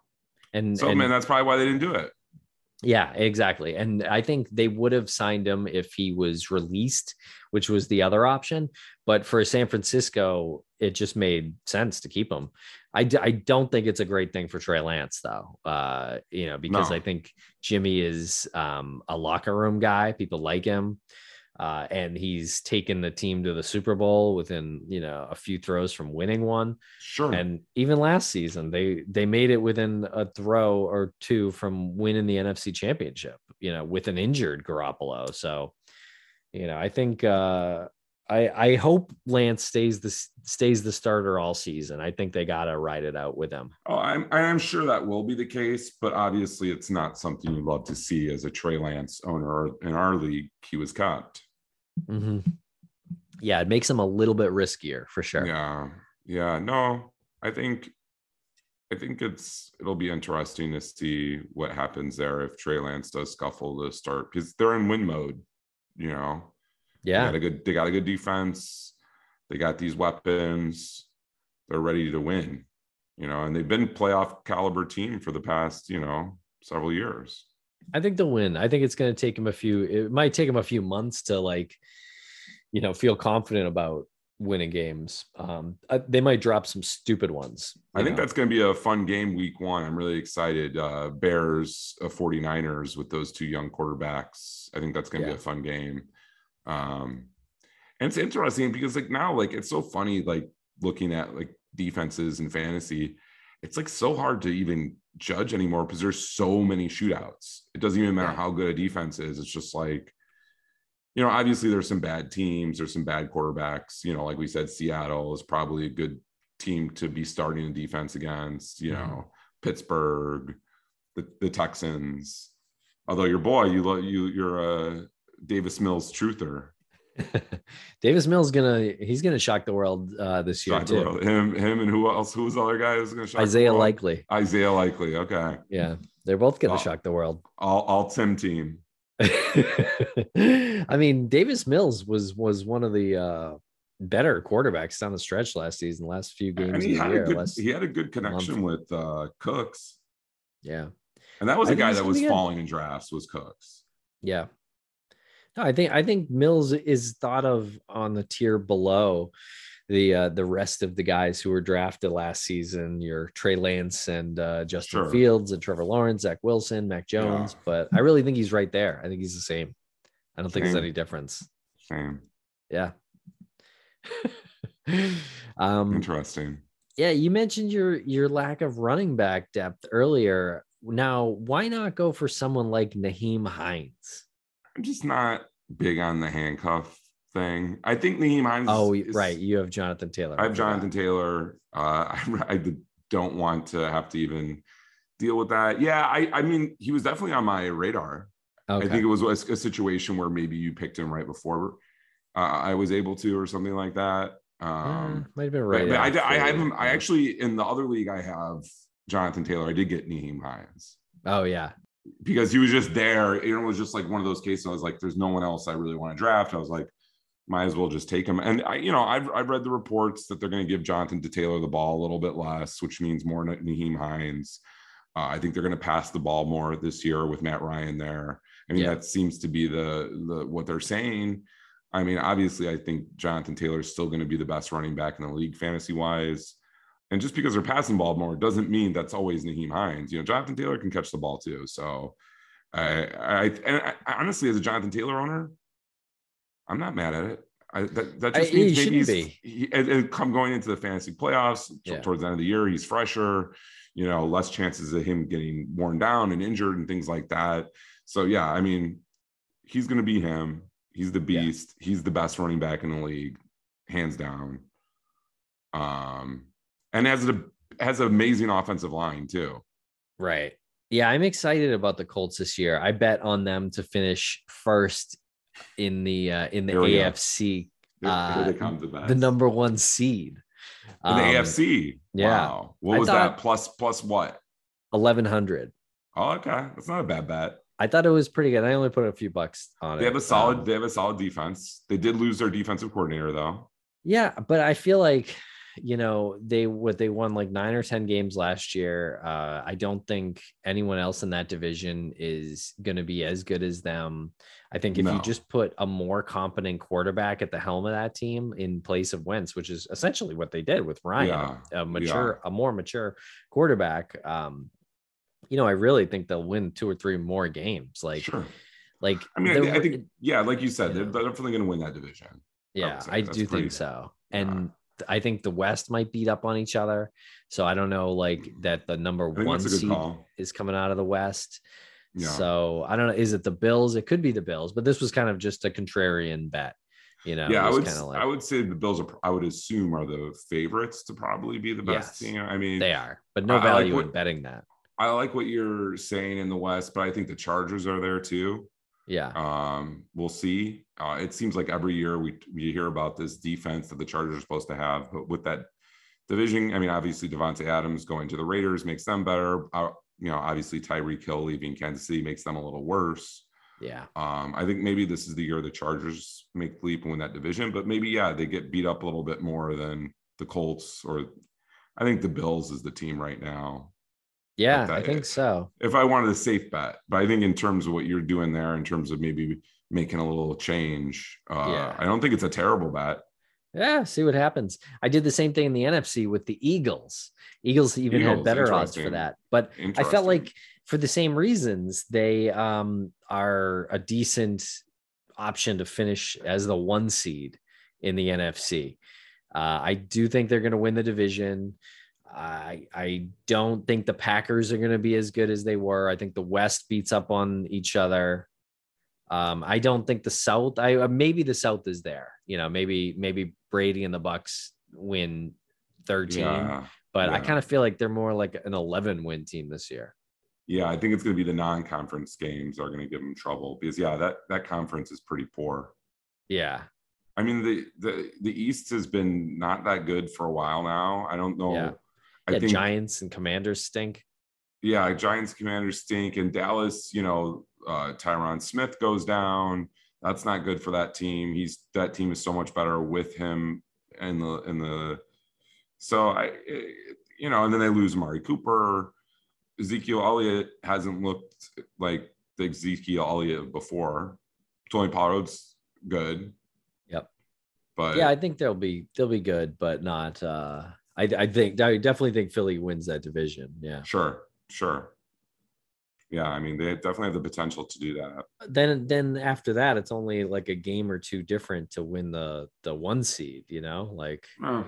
Speaker 2: and,
Speaker 3: So
Speaker 2: and
Speaker 3: man, that's probably why they didn't do it.
Speaker 2: Yeah, exactly. And I think they would have signed him if he was released, which was the other option. But for San Francisco, it just made sense to keep him. I, d- I don't think it's a great thing for Trey Lance, though, uh, you know, because
Speaker 3: No.
Speaker 2: I think Jimmy is um, a locker room guy. People like him. Uh, and he's taken the team to the Super Bowl within, you know, a few throws from winning one.
Speaker 3: Sure.
Speaker 2: And even last season, they they made it within a throw or two from winning the NFC Championship. You know, with an injured Garoppolo. So, you know, I think uh, I I hope Lance stays the stays the starter all season. I think they gotta ride it out with him.
Speaker 3: Oh, I'm I'm sure that will be the case, but obviously it's not something you'd love to see as a Trey Lance owner in our league. He was cut.
Speaker 2: Mhm. Yeah, it makes him a little bit riskier for sure.
Speaker 3: Yeah, yeah. No, I think I think it's it'll be interesting to see what happens there if Trey Lance does scuffle to start because they're in win mode. You know,
Speaker 2: Yeah, they
Speaker 3: got a good they got a good defense. They got these weapons. They're ready to win. You know, and they've been playoff caliber team for the past you know several years.
Speaker 2: I think they'll win. I think it's going to take him a few. It might take him a few months to like, you know, feel confident about winning games. Um, uh, they might drop some stupid ones.
Speaker 3: I think
Speaker 2: know?
Speaker 3: that's going to be a fun game week one. I'm really excited. Uh, Bears, uh, 49ers with those two young quarterbacks. I think that's going to
Speaker 2: Yeah.
Speaker 3: be a fun game. Um, and it's interesting because like now, like it's so funny, like looking at like defenses and fantasy, it's like so hard to even judge anymore because there's so many shootouts. It doesn't even matter how good a defense is. It's just like, you know, obviously there's some bad teams, there's some bad quarterbacks. You know, like we said, Seattle is probably a good team to be starting a defense against. You
Speaker 2: Mhm.
Speaker 3: know, Pittsburgh, the, the Texans. Although your boy, you you you're a Davis Mills truther. [LAUGHS]
Speaker 2: Davis Mills gonna he's gonna shock the world uh, this year
Speaker 3: Shock the
Speaker 2: too.
Speaker 3: world. Him, him, and who else? Who was the other guy who's to shock
Speaker 2: Isaiah? Likely.
Speaker 3: Isaiah Likely. Okay,
Speaker 2: Yeah, they're both gonna
Speaker 3: Oh.
Speaker 2: shock the world.
Speaker 3: all all Tim team. [LAUGHS]
Speaker 2: I mean, Davis Mills was was one of the uh, better quarterbacks down the stretch last season, last few games
Speaker 3: And
Speaker 2: of
Speaker 3: he
Speaker 2: the
Speaker 3: had
Speaker 2: year.
Speaker 3: a good
Speaker 2: last-
Speaker 3: he had a good connection with uh, Cooks,
Speaker 2: yeah,
Speaker 3: and that was
Speaker 2: I
Speaker 3: a guy that was
Speaker 2: good.
Speaker 3: falling in drafts. Was Cooks?
Speaker 2: yeah. No, I think I think Mills is thought of on the tier below the uh, the rest of the guys who were drafted last season, your Trey Lance and uh, Justin
Speaker 3: Sure.
Speaker 2: Fields and Trevor Lawrence, Zach Wilson, Mac Jones. But I really think he's right there. I think he's the same. I don't think there's any difference.
Speaker 3: Same.
Speaker 2: Yeah. [LAUGHS] um,
Speaker 3: Interesting.
Speaker 2: yeah, you mentioned your your lack of running back depth earlier. Now, why not go for someone like Naheem Hines?
Speaker 3: I'm just not big on the handcuff thing. I think Nyheim Hines.
Speaker 2: Oh,
Speaker 3: is-
Speaker 2: right. You have Jonathan Taylor.
Speaker 3: I have. Jonathan Taylor. Uh, [LAUGHS] I, I don't want to have to even deal with that. Yeah, I, I mean, he was definitely on my radar.
Speaker 2: Okay.
Speaker 3: I think it was a, a situation where maybe you picked him right before uh, I was able to, or something like that. Um,
Speaker 2: Uh, might have been right.
Speaker 3: but I,
Speaker 2: after,
Speaker 3: I have him. I actually in the other league I have Jonathan Taylor. I did get Nyheim Hines
Speaker 2: Oh yeah.
Speaker 3: Because he was just there. It was just like one of those cases. I was like, "There's no one else I really want to draft." I was like, "Might as well just take him." And I, you know, I've I've read the reports that they're going to give Jonathan to Taylor the ball a little bit less, which means more Na- Nyheim Hines. Uh, I think they're going to pass the ball more this year with Matt Ryan there. I mean,
Speaker 2: Yeah.
Speaker 3: that seems to be the the what they're saying. I mean, obviously, I think Jonathan Taylor is still going to be the best running back in the league fantasy wise. And just because they're passing the ball more doesn't mean that's always Nyheim Hines. You know, Jonathan Taylor can catch the ball too. So, I, I, and I, honestly, as a Jonathan Taylor owner, I'm not mad at it. I, that, that
Speaker 2: I-
Speaker 3: just
Speaker 2: he
Speaker 3: means maybe he's, he, and, and come going into the fantasy playoffs
Speaker 2: Yeah.
Speaker 3: towards the end of the year, he's fresher. You know, less chances of him getting worn down and injured and things like that. So yeah, I mean, he's going to be him. He's the
Speaker 2: Yeah.
Speaker 3: beast. He's the best running back in the league, hands down. Um, and has a has an amazing offensive line too.
Speaker 2: Right. Yeah, I'm excited about the Colts this year. I bet on them to finish first in the uh, in the. AFC, Uh,
Speaker 3: here they the
Speaker 2: the number one seed.
Speaker 3: in the AFC.
Speaker 2: yeah.
Speaker 3: Wow. What
Speaker 2: I
Speaker 3: was that? Plus plus what?
Speaker 2: eleven hundred.
Speaker 3: Oh, okay. That's not a bad bet.
Speaker 2: I thought it was pretty good. I only put a few bucks on it.
Speaker 3: They have a solid.
Speaker 2: Um,
Speaker 3: they have a solid defense. They did lose their defensive coordinator though.
Speaker 2: Yeah, but I feel like you know they what they won like nine or ten games last year. Uh, I don't think anyone else in that division is going to be as good as them. I think if you just put a more competent quarterback at the helm of that team in place of Wentz, which is essentially what they did with Ryan,
Speaker 3: Yeah,
Speaker 2: a mature, a more mature quarterback. Um, you know, I really think they'll win two or three more games. Like,
Speaker 3: Sure.
Speaker 2: like
Speaker 3: I mean, I, I think yeah, like you said,
Speaker 2: Yeah.
Speaker 3: they're, they're definitely going to win that division.
Speaker 2: Yeah,
Speaker 3: say
Speaker 2: I do
Speaker 3: pretty-
Speaker 2: think so. And I think the West might beat up on each other. So I don't know, like that the number one seed
Speaker 3: call.
Speaker 2: is coming out of the West.
Speaker 3: Yeah.
Speaker 2: So I don't know. Is it the Bills? It could be the Bills, but this was kind of just a contrarian bet. You know,
Speaker 3: yeah, I would.
Speaker 2: of
Speaker 3: I would say the Bills are. I would assume are the favorites to probably be the best
Speaker 2: Yes.
Speaker 3: team. I mean,
Speaker 2: they are, but no
Speaker 3: I like
Speaker 2: value
Speaker 3: what-
Speaker 2: in betting that.
Speaker 3: I like what you're saying in the West, but I think the Chargers are there too.
Speaker 2: Yeah.
Speaker 3: Um, we'll see. Uh, it seems like every year we we hear about this defense that the Chargers are supposed to have, but with that division, I mean, obviously Davante Adams going to the Raiders makes them better. Uh, you know, obviously Tyreek Hill leaving Kansas City makes them a little worse.
Speaker 2: Yeah.
Speaker 3: Um, I think maybe this is the year the Chargers make the leap and win that division, but maybe yeah, they get beat up a little bit more than the Colts or I think the Bills is the team right now.
Speaker 2: Yeah. I think so.
Speaker 3: If I wanted a safe bet, but I think in terms of what you're doing there, in terms of maybe making a little change, uh,
Speaker 2: Yeah.
Speaker 3: I don't think it's a terrible bet.
Speaker 2: Yeah. See what happens. I did the same thing in the NFC with the Eagles. Eagles even had better odds for that. But I felt like for the same reasons, they um, are a decent option to finish as the one seed in the NFC. Uh, I do think they're going to win the division. I I don't think the Packers are going to be as good as they were. I think the West beats up on each other. Um, I don't think the South. I uh, maybe the South is there. You know, maybe maybe Brady and the Bucs win thirteen,
Speaker 3: yeah,
Speaker 2: but I kind of feel like they're more like an eleven win team this year.
Speaker 3: yeah, I think it's going to be the non-conference games are going to give them trouble because yeah, that that conference is pretty poor.
Speaker 2: Yeah,
Speaker 3: I mean, the the the East has been not that good for a while now. I don't know.
Speaker 2: Yeah.
Speaker 3: I
Speaker 2: yeah.
Speaker 3: think
Speaker 2: Giants and Commanders stink.
Speaker 3: yeah, Giants commanders stink and Dallas, you know, uh Tyron Smith goes down. That's not good for that team. He's that team is so much better with him in the in the so I you know, and then they lose Amari Cooper. Ezekiel Elliott hasn't looked like the Ezekiel Elliott before. Tony Pollard's good.
Speaker 2: Yep.
Speaker 3: But
Speaker 2: yeah, I think they'll be they'll be good, but not. uh I I think I definitely think Philly wins that division. Yeah.
Speaker 3: sure, sure. Yeah, I mean they definitely have the potential to do that.
Speaker 2: Then then after that, it's only like a game or two different to win the the one seed. You know, like
Speaker 3: Oh,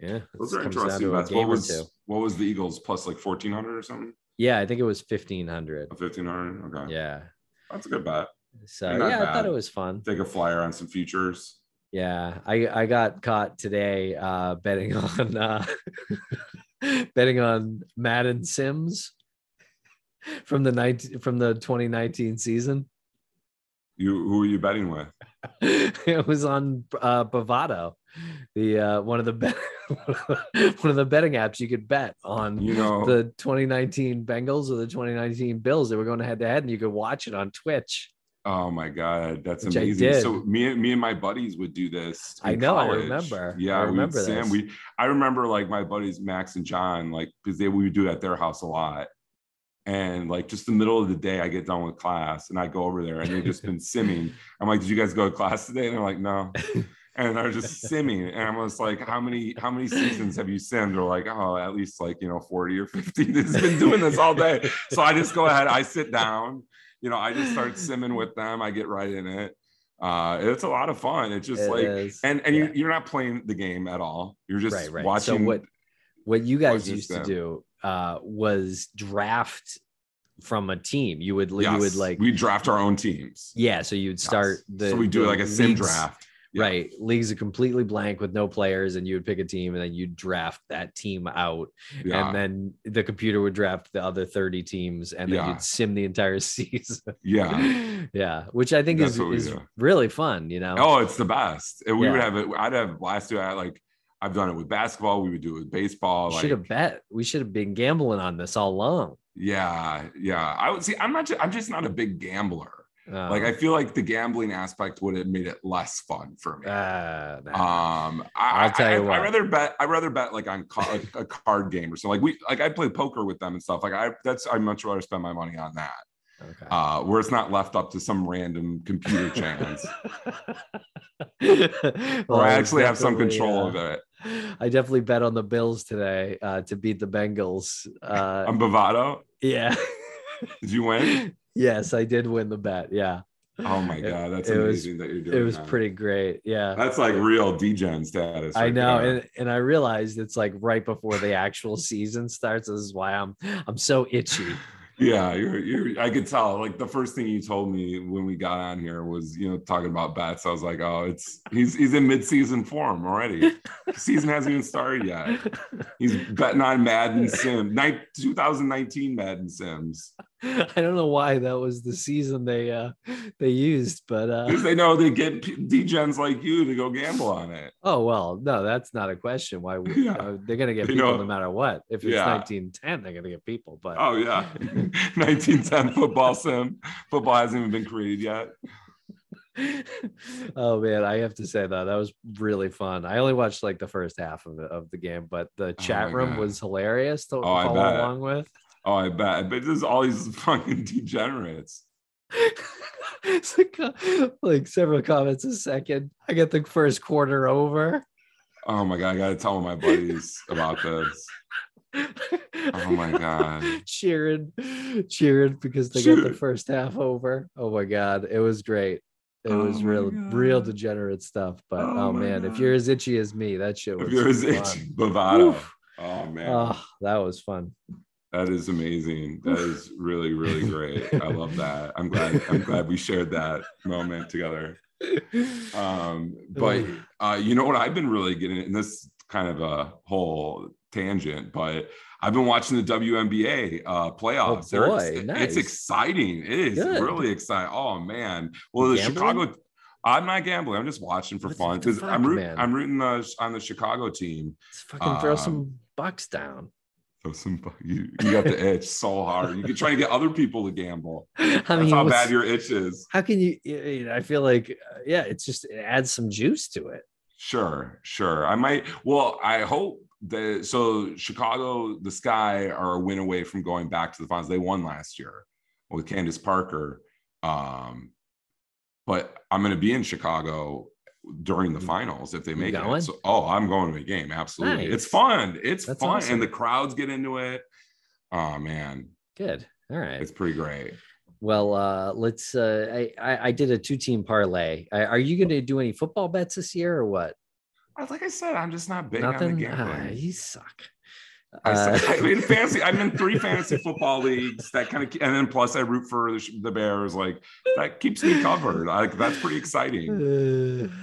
Speaker 2: yeah,
Speaker 3: those are interesting. What was what was the Eagles plus like fourteen hundred or something?
Speaker 2: Yeah, I think it was fifteen hundred.
Speaker 3: Fifteen hundred. Okay,
Speaker 2: Yeah.
Speaker 3: that's a good bet.
Speaker 2: So yeah, I thought it was fun.
Speaker 3: Take a flyer on some futures.
Speaker 2: Yeah, I I got caught today uh betting [LAUGHS] on uh [LAUGHS] betting on Madden Sims from the 19 from the 2019 season.
Speaker 3: You who are you betting with? [LAUGHS]
Speaker 2: it was on uh Bovado, the uh one of the bet one of the betting apps you could bet on
Speaker 3: You know,
Speaker 2: the 2019 Bengals or the 2019 Bills. They were going head to head and you could watch it on Twitch.
Speaker 3: Oh my god, that's
Speaker 2: Which
Speaker 3: amazing. So me and me and my buddies would do this.
Speaker 2: I know, I remember.
Speaker 3: Yeah,
Speaker 2: I
Speaker 3: we
Speaker 2: remember
Speaker 3: Sam. We I remember like my buddies Max and John, like because they we would do it at their house a lot. And like just the middle of the day, I get done with class and I go over there and they've just been [LAUGHS] simming. I'm like, did you guys go to class today? And they're like, no. [LAUGHS] And they're just simming. And I was like, how many, how many seasons have you simmed? They're like, oh, at least like, you know, 40 or 50. [LAUGHS] They've been doing this all day. So I just go ahead, I sit down, you know, I just start simming with them. I get right in it. Uh, it's a lot of fun. It's just
Speaker 2: It
Speaker 3: like,
Speaker 2: is.
Speaker 3: and and
Speaker 2: Yeah.
Speaker 3: you, you're not playing the game at all. You're just
Speaker 2: Right, right.
Speaker 3: watching.
Speaker 2: So what what you guys used to do uh was draft from a team. You would you would like
Speaker 3: we draft our own teams.
Speaker 2: yeah, so you'd start
Speaker 3: Yes.
Speaker 2: the
Speaker 3: so we do like a sim
Speaker 2: leagues-
Speaker 3: draft. Yeah.
Speaker 2: Right. Leagues are completely blank with no players, and you would pick a team and then you'd draft that team out.
Speaker 3: Yeah,
Speaker 2: And then the computer would draft the other 30 teams and then
Speaker 3: Yeah.
Speaker 2: you'd sim the entire [LAUGHS] season.
Speaker 3: yeah.
Speaker 2: yeah. Which I think
Speaker 3: That's
Speaker 2: is, is
Speaker 3: do.
Speaker 2: really fun, you know?
Speaker 3: Oh, it's the best. And we would have it. I'd have blast do it. Like I've done it with basketball. We would do it with baseball.
Speaker 2: should have bet. We should have been gambling on this all along.
Speaker 3: yeah, yeah. I would see. I'm not. ju- I'm just not a big gambler.
Speaker 2: Uh,
Speaker 3: Like I feel like the gambling aspect would have made it less fun for me.
Speaker 2: uh.
Speaker 3: Um, I,
Speaker 2: I'll tell
Speaker 3: I,
Speaker 2: you
Speaker 3: I,
Speaker 2: what.
Speaker 3: would rather bet. I rather bet like on ca- a card game or something. Like we, like I play poker with them and stuff. Like I, that's I much rather spend my money on that.
Speaker 2: okay.
Speaker 3: Uh, where it's not left up to some random computer chance. [LAUGHS] or I actually have some control of it.
Speaker 2: I definitely bet on the Bills today uh, to beat the Bengals. Uh,
Speaker 3: On Bovado,
Speaker 2: yeah.
Speaker 3: did you win? [LAUGHS]
Speaker 2: yes, I did win the bet. Yeah.
Speaker 3: Oh my god, that's
Speaker 2: it was-
Speaker 3: amazing that you're doing.
Speaker 2: It was
Speaker 3: that.
Speaker 2: pretty great. Yeah.
Speaker 3: That's like real degen status.
Speaker 2: I know,
Speaker 3: there.
Speaker 2: and, and I realized it's like right before the actual [LAUGHS] season starts. This is why I'm I'm so itchy. [LAUGHS]
Speaker 3: Yeah, you're, you're, I could tell. Like the first thing you told me when we got on here was, you know, talking about bets. I was like, oh, it's he's he's in mid-season form already. Season hasn't even started yet. He's betting on Madden [LAUGHS] Sim, nine, 2019 Madden Sims. [LAUGHS]
Speaker 2: I don't know why that was the season they uh they used, but uh
Speaker 3: Because they know they get degens like you to go gamble on it.
Speaker 2: oh well, no, that's not a question. Why would- [LAUGHS]
Speaker 3: Yeah.
Speaker 2: uh, they're gonna get people
Speaker 3: know-
Speaker 2: no matter what. If it's
Speaker 3: Yeah.
Speaker 2: 1910, they're gonna get people. But
Speaker 3: Oh yeah, [LAUGHS] 1910 football sim. Football hasn't even been created yet.
Speaker 2: oh man, I have to say that that was really fun. I only watched like the first half of the of the game, but the chat
Speaker 3: Oh
Speaker 2: room
Speaker 3: God.
Speaker 2: was hilarious to
Speaker 3: Oh,
Speaker 2: follow along with.
Speaker 3: Oh, I bet. But there's all these fucking degenerates.
Speaker 2: it's [LAUGHS] like, uh, like several comments a second. I get the first quarter over.
Speaker 3: Oh my god, I gotta tell my buddies about this. Oh my god. [LAUGHS]
Speaker 2: cheering, cheering because they got the first half over. Oh my god, it was great. It
Speaker 3: Oh
Speaker 2: was real, real degenerate stuff. But
Speaker 3: Oh
Speaker 2: oh, man, if you're as itchy as me, that shit was
Speaker 3: If you're as itchy, Bovado. Oh man,
Speaker 2: Oh, that was fun.
Speaker 3: That is amazing. That is [LAUGHS] really, really great. I love that. I'm glad. I'm glad we shared that moment together. Um, but uh, you know what I've been really getting, in this kind of a whole tangent, but I've been watching the WNBA uh, playoffs.
Speaker 2: Oh, boy,
Speaker 3: It's
Speaker 2: nice.
Speaker 3: exciting. It is
Speaker 2: Good.
Speaker 3: really exciting. Oh man. Well, the
Speaker 2: Gambling?
Speaker 3: Chicago. I'm not gambling. I'm just watching for
Speaker 2: What
Speaker 3: fun because I'm rooting.
Speaker 2: man?
Speaker 3: I'm rooting uh, on the Chicago team.
Speaker 2: Let's fucking throw
Speaker 3: Um,
Speaker 2: some bucks down.
Speaker 3: So some you, you got the itch so hard. You can try to get other people to gamble. [LAUGHS]
Speaker 2: I
Speaker 3: That's
Speaker 2: mean,
Speaker 3: how bad your itch is.
Speaker 2: how can you? you know, I feel like, uh, yeah, it's just it adds some juice to it.
Speaker 3: Sure, sure. I might. Well, I hope that. So Chicago, the Sky are a win away from going back to the finals. They won last year with Candace Parker. Um, but I'm going to be in Chicago during the finals if they make it. So, oh, I'm going to the game. Absolutely.
Speaker 2: Nice.
Speaker 3: It's fun. It's
Speaker 2: That's
Speaker 3: fun.
Speaker 2: awesome.
Speaker 3: And the crowds get into it. Oh man,
Speaker 2: Good. All right.
Speaker 3: it's pretty great.
Speaker 2: Well, uh, let's. Uh, I, I I did a two team parlay. I, are you going to do any football bets this year or what?
Speaker 3: Like I said, I'm just not big on
Speaker 2: Nothing.
Speaker 3: the
Speaker 2: Ah,
Speaker 3: gambling.
Speaker 2: you suck. Uh,
Speaker 3: said, I mean, fantasy. I'm in three fantasy football leagues. That kind of, and then plus I root for the, the Bears. Like that keeps me covered. Like that's pretty exciting.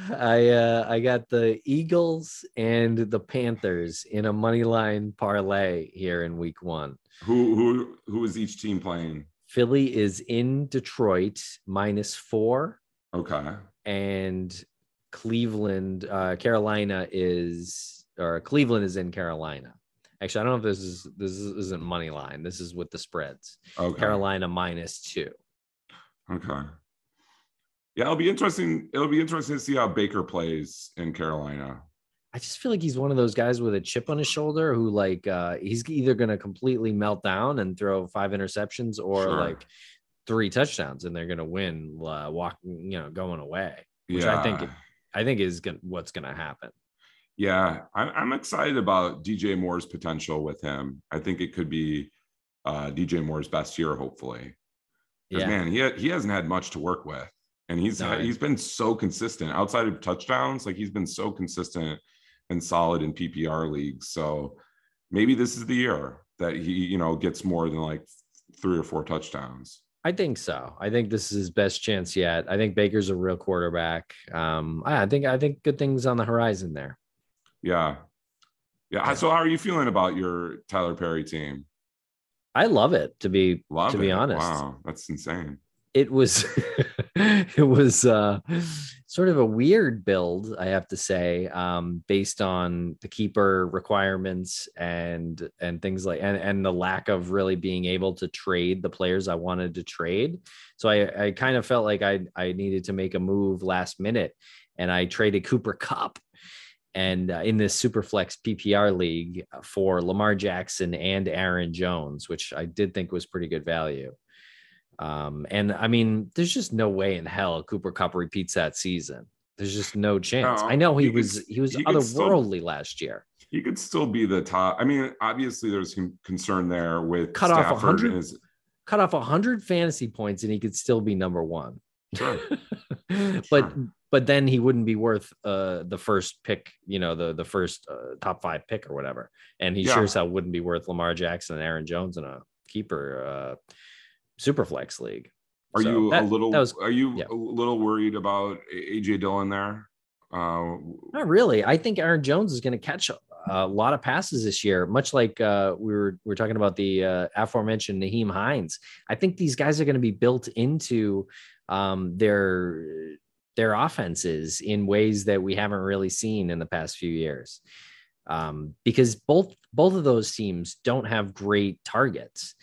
Speaker 2: Uh, [SIGHS] I uh, I got the Eagles and the Panthers in a money line parlay here in week one.
Speaker 3: Who who who is each team playing?
Speaker 2: Philly is in Detroit minus four,
Speaker 3: Okay.
Speaker 2: and Cleveland, uh, Carolina is or Cleveland is in Carolina. Actually, I don't know if this is this is- isn't money line. This is with the spreads.
Speaker 3: Okay.
Speaker 2: Carolina minus two.
Speaker 3: Okay. Yeah, it'll be interesting. It'll be interesting to see how Baker plays in Carolina.
Speaker 2: I just feel like he's one of those guys with a chip on his shoulder who like uh he's either gonna completely melt down and throw five interceptions or
Speaker 3: Sure.
Speaker 2: like three touchdowns and they're gonna win uh, walking, you know, going away. Which
Speaker 3: yeah.
Speaker 2: I think I think is gonna, what's gonna happen.
Speaker 3: Yeah, I'm, I'm excited about DJ Moore's potential with him. I think it could be uh, DJ Moore's best year, hopefully. 'Cause,
Speaker 2: Yeah.
Speaker 3: man, he ha- he hasn't had much to work with, and he's
Speaker 2: No.
Speaker 3: he's been so consistent outside of touchdowns. Like he's been so consistent and solid in PPR leagues. So maybe this is the year that he you know gets more than like three or four touchdowns.
Speaker 2: I think so. I think this is his best chance yet. I think Baker's a real quarterback. Um, I I think I think good things on the horizon there.
Speaker 3: Yeah, yeah. So how are you feeling about your Tyler Perry team?
Speaker 2: I love it to be
Speaker 3: Love
Speaker 2: to be honest.
Speaker 3: Wow, that's insane.
Speaker 2: it was [LAUGHS] it was uh sort of a weird build i have to say um based on the keeper requirements and and things like and and the lack of really being able to trade the players i wanted to trade so i i kind of felt like i i needed to make a move last minute and i traded cooper kupp and uh, in this Superflex ppr league for lamar jackson and aaron jones which i did think was pretty good value um, and I mean, there's just no way in hell Cooper Kupp repeats that season. There's just no chance.
Speaker 3: No,
Speaker 2: I know he,
Speaker 3: he
Speaker 2: was
Speaker 3: s-
Speaker 2: he was
Speaker 3: he could still-
Speaker 2: otherworldly last year.
Speaker 3: He could still be the top. I mean, obviously, there's con- concern there with
Speaker 2: Cut off
Speaker 3: Stafford
Speaker 2: 100
Speaker 3: and his-
Speaker 2: Cut off hundred fantasy points and he could still be number one.
Speaker 3: Sure. [LAUGHS]
Speaker 2: but
Speaker 3: Sure.
Speaker 2: But then he wouldn't be worth uh the first pick, you know, the the first uh, top five pick or whatever. And he
Speaker 3: Yeah.
Speaker 2: sure as hell wouldn't be worth Lamar Jackson and Aaron Jones in a keeper uh super flex league.
Speaker 3: Are
Speaker 2: So
Speaker 3: you
Speaker 2: that-
Speaker 3: a little?
Speaker 2: was-
Speaker 3: are you
Speaker 2: yeah.
Speaker 3: a little worried about AJ Dillon there? Uh,
Speaker 2: Not really. I think Aaron Jones is going to catch a, a lot of passes this year, much like uh, we were we were talking about the uh, aforementioned Nyheim Hines. I think these guys are going to be built into um, their their offenses in ways that we haven't really seen in the past few years. Um, because both both of those teams don't have great targets.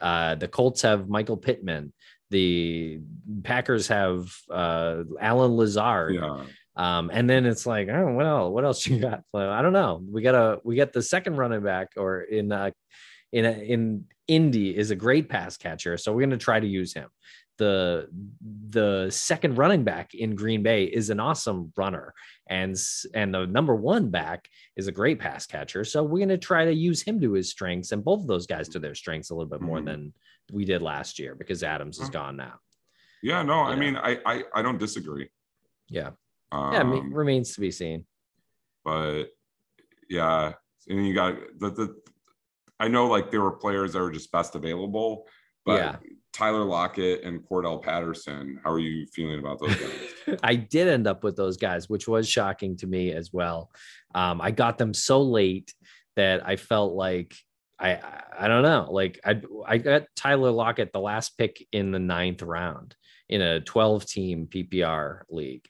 Speaker 2: Uh, the Colts have Michael Pittman. The Packers have uh, Allen Lazard.
Speaker 3: yeah,
Speaker 2: Um, and then it's like, oh, what else? What else you got? Well, I don't know. We got a we got the second running back, or in uh, in a, in Indy is a great pass catcher, so we're going to try to use him. The the second running back in Green Bay is an awesome runner, and and the number one back is a great pass catcher. So we're going to try to use him to his strengths, and both of those guys to their strengths a little bit more
Speaker 3: Mhm.
Speaker 2: than we did last year because Adams is gone now.
Speaker 3: yeah. No, I
Speaker 2: Yeah.
Speaker 3: mean, I, I I don't disagree.
Speaker 2: Yeah,
Speaker 3: Um,
Speaker 2: yeah, I mean, remains to be seen.
Speaker 3: but yeah, and you got the the. I know, like there were players that were just best available, but
Speaker 2: Yeah.
Speaker 3: Tyler Lockett and Cordarrelle Patterson. How are you feeling about those guys? [LAUGHS]
Speaker 2: I did end up with those guys, which was shocking to me as well. Um, I got them so late that I felt like I I, don't know, like I I got Tyler Lockett the last pick in the ninth round in a 12 team PPR league.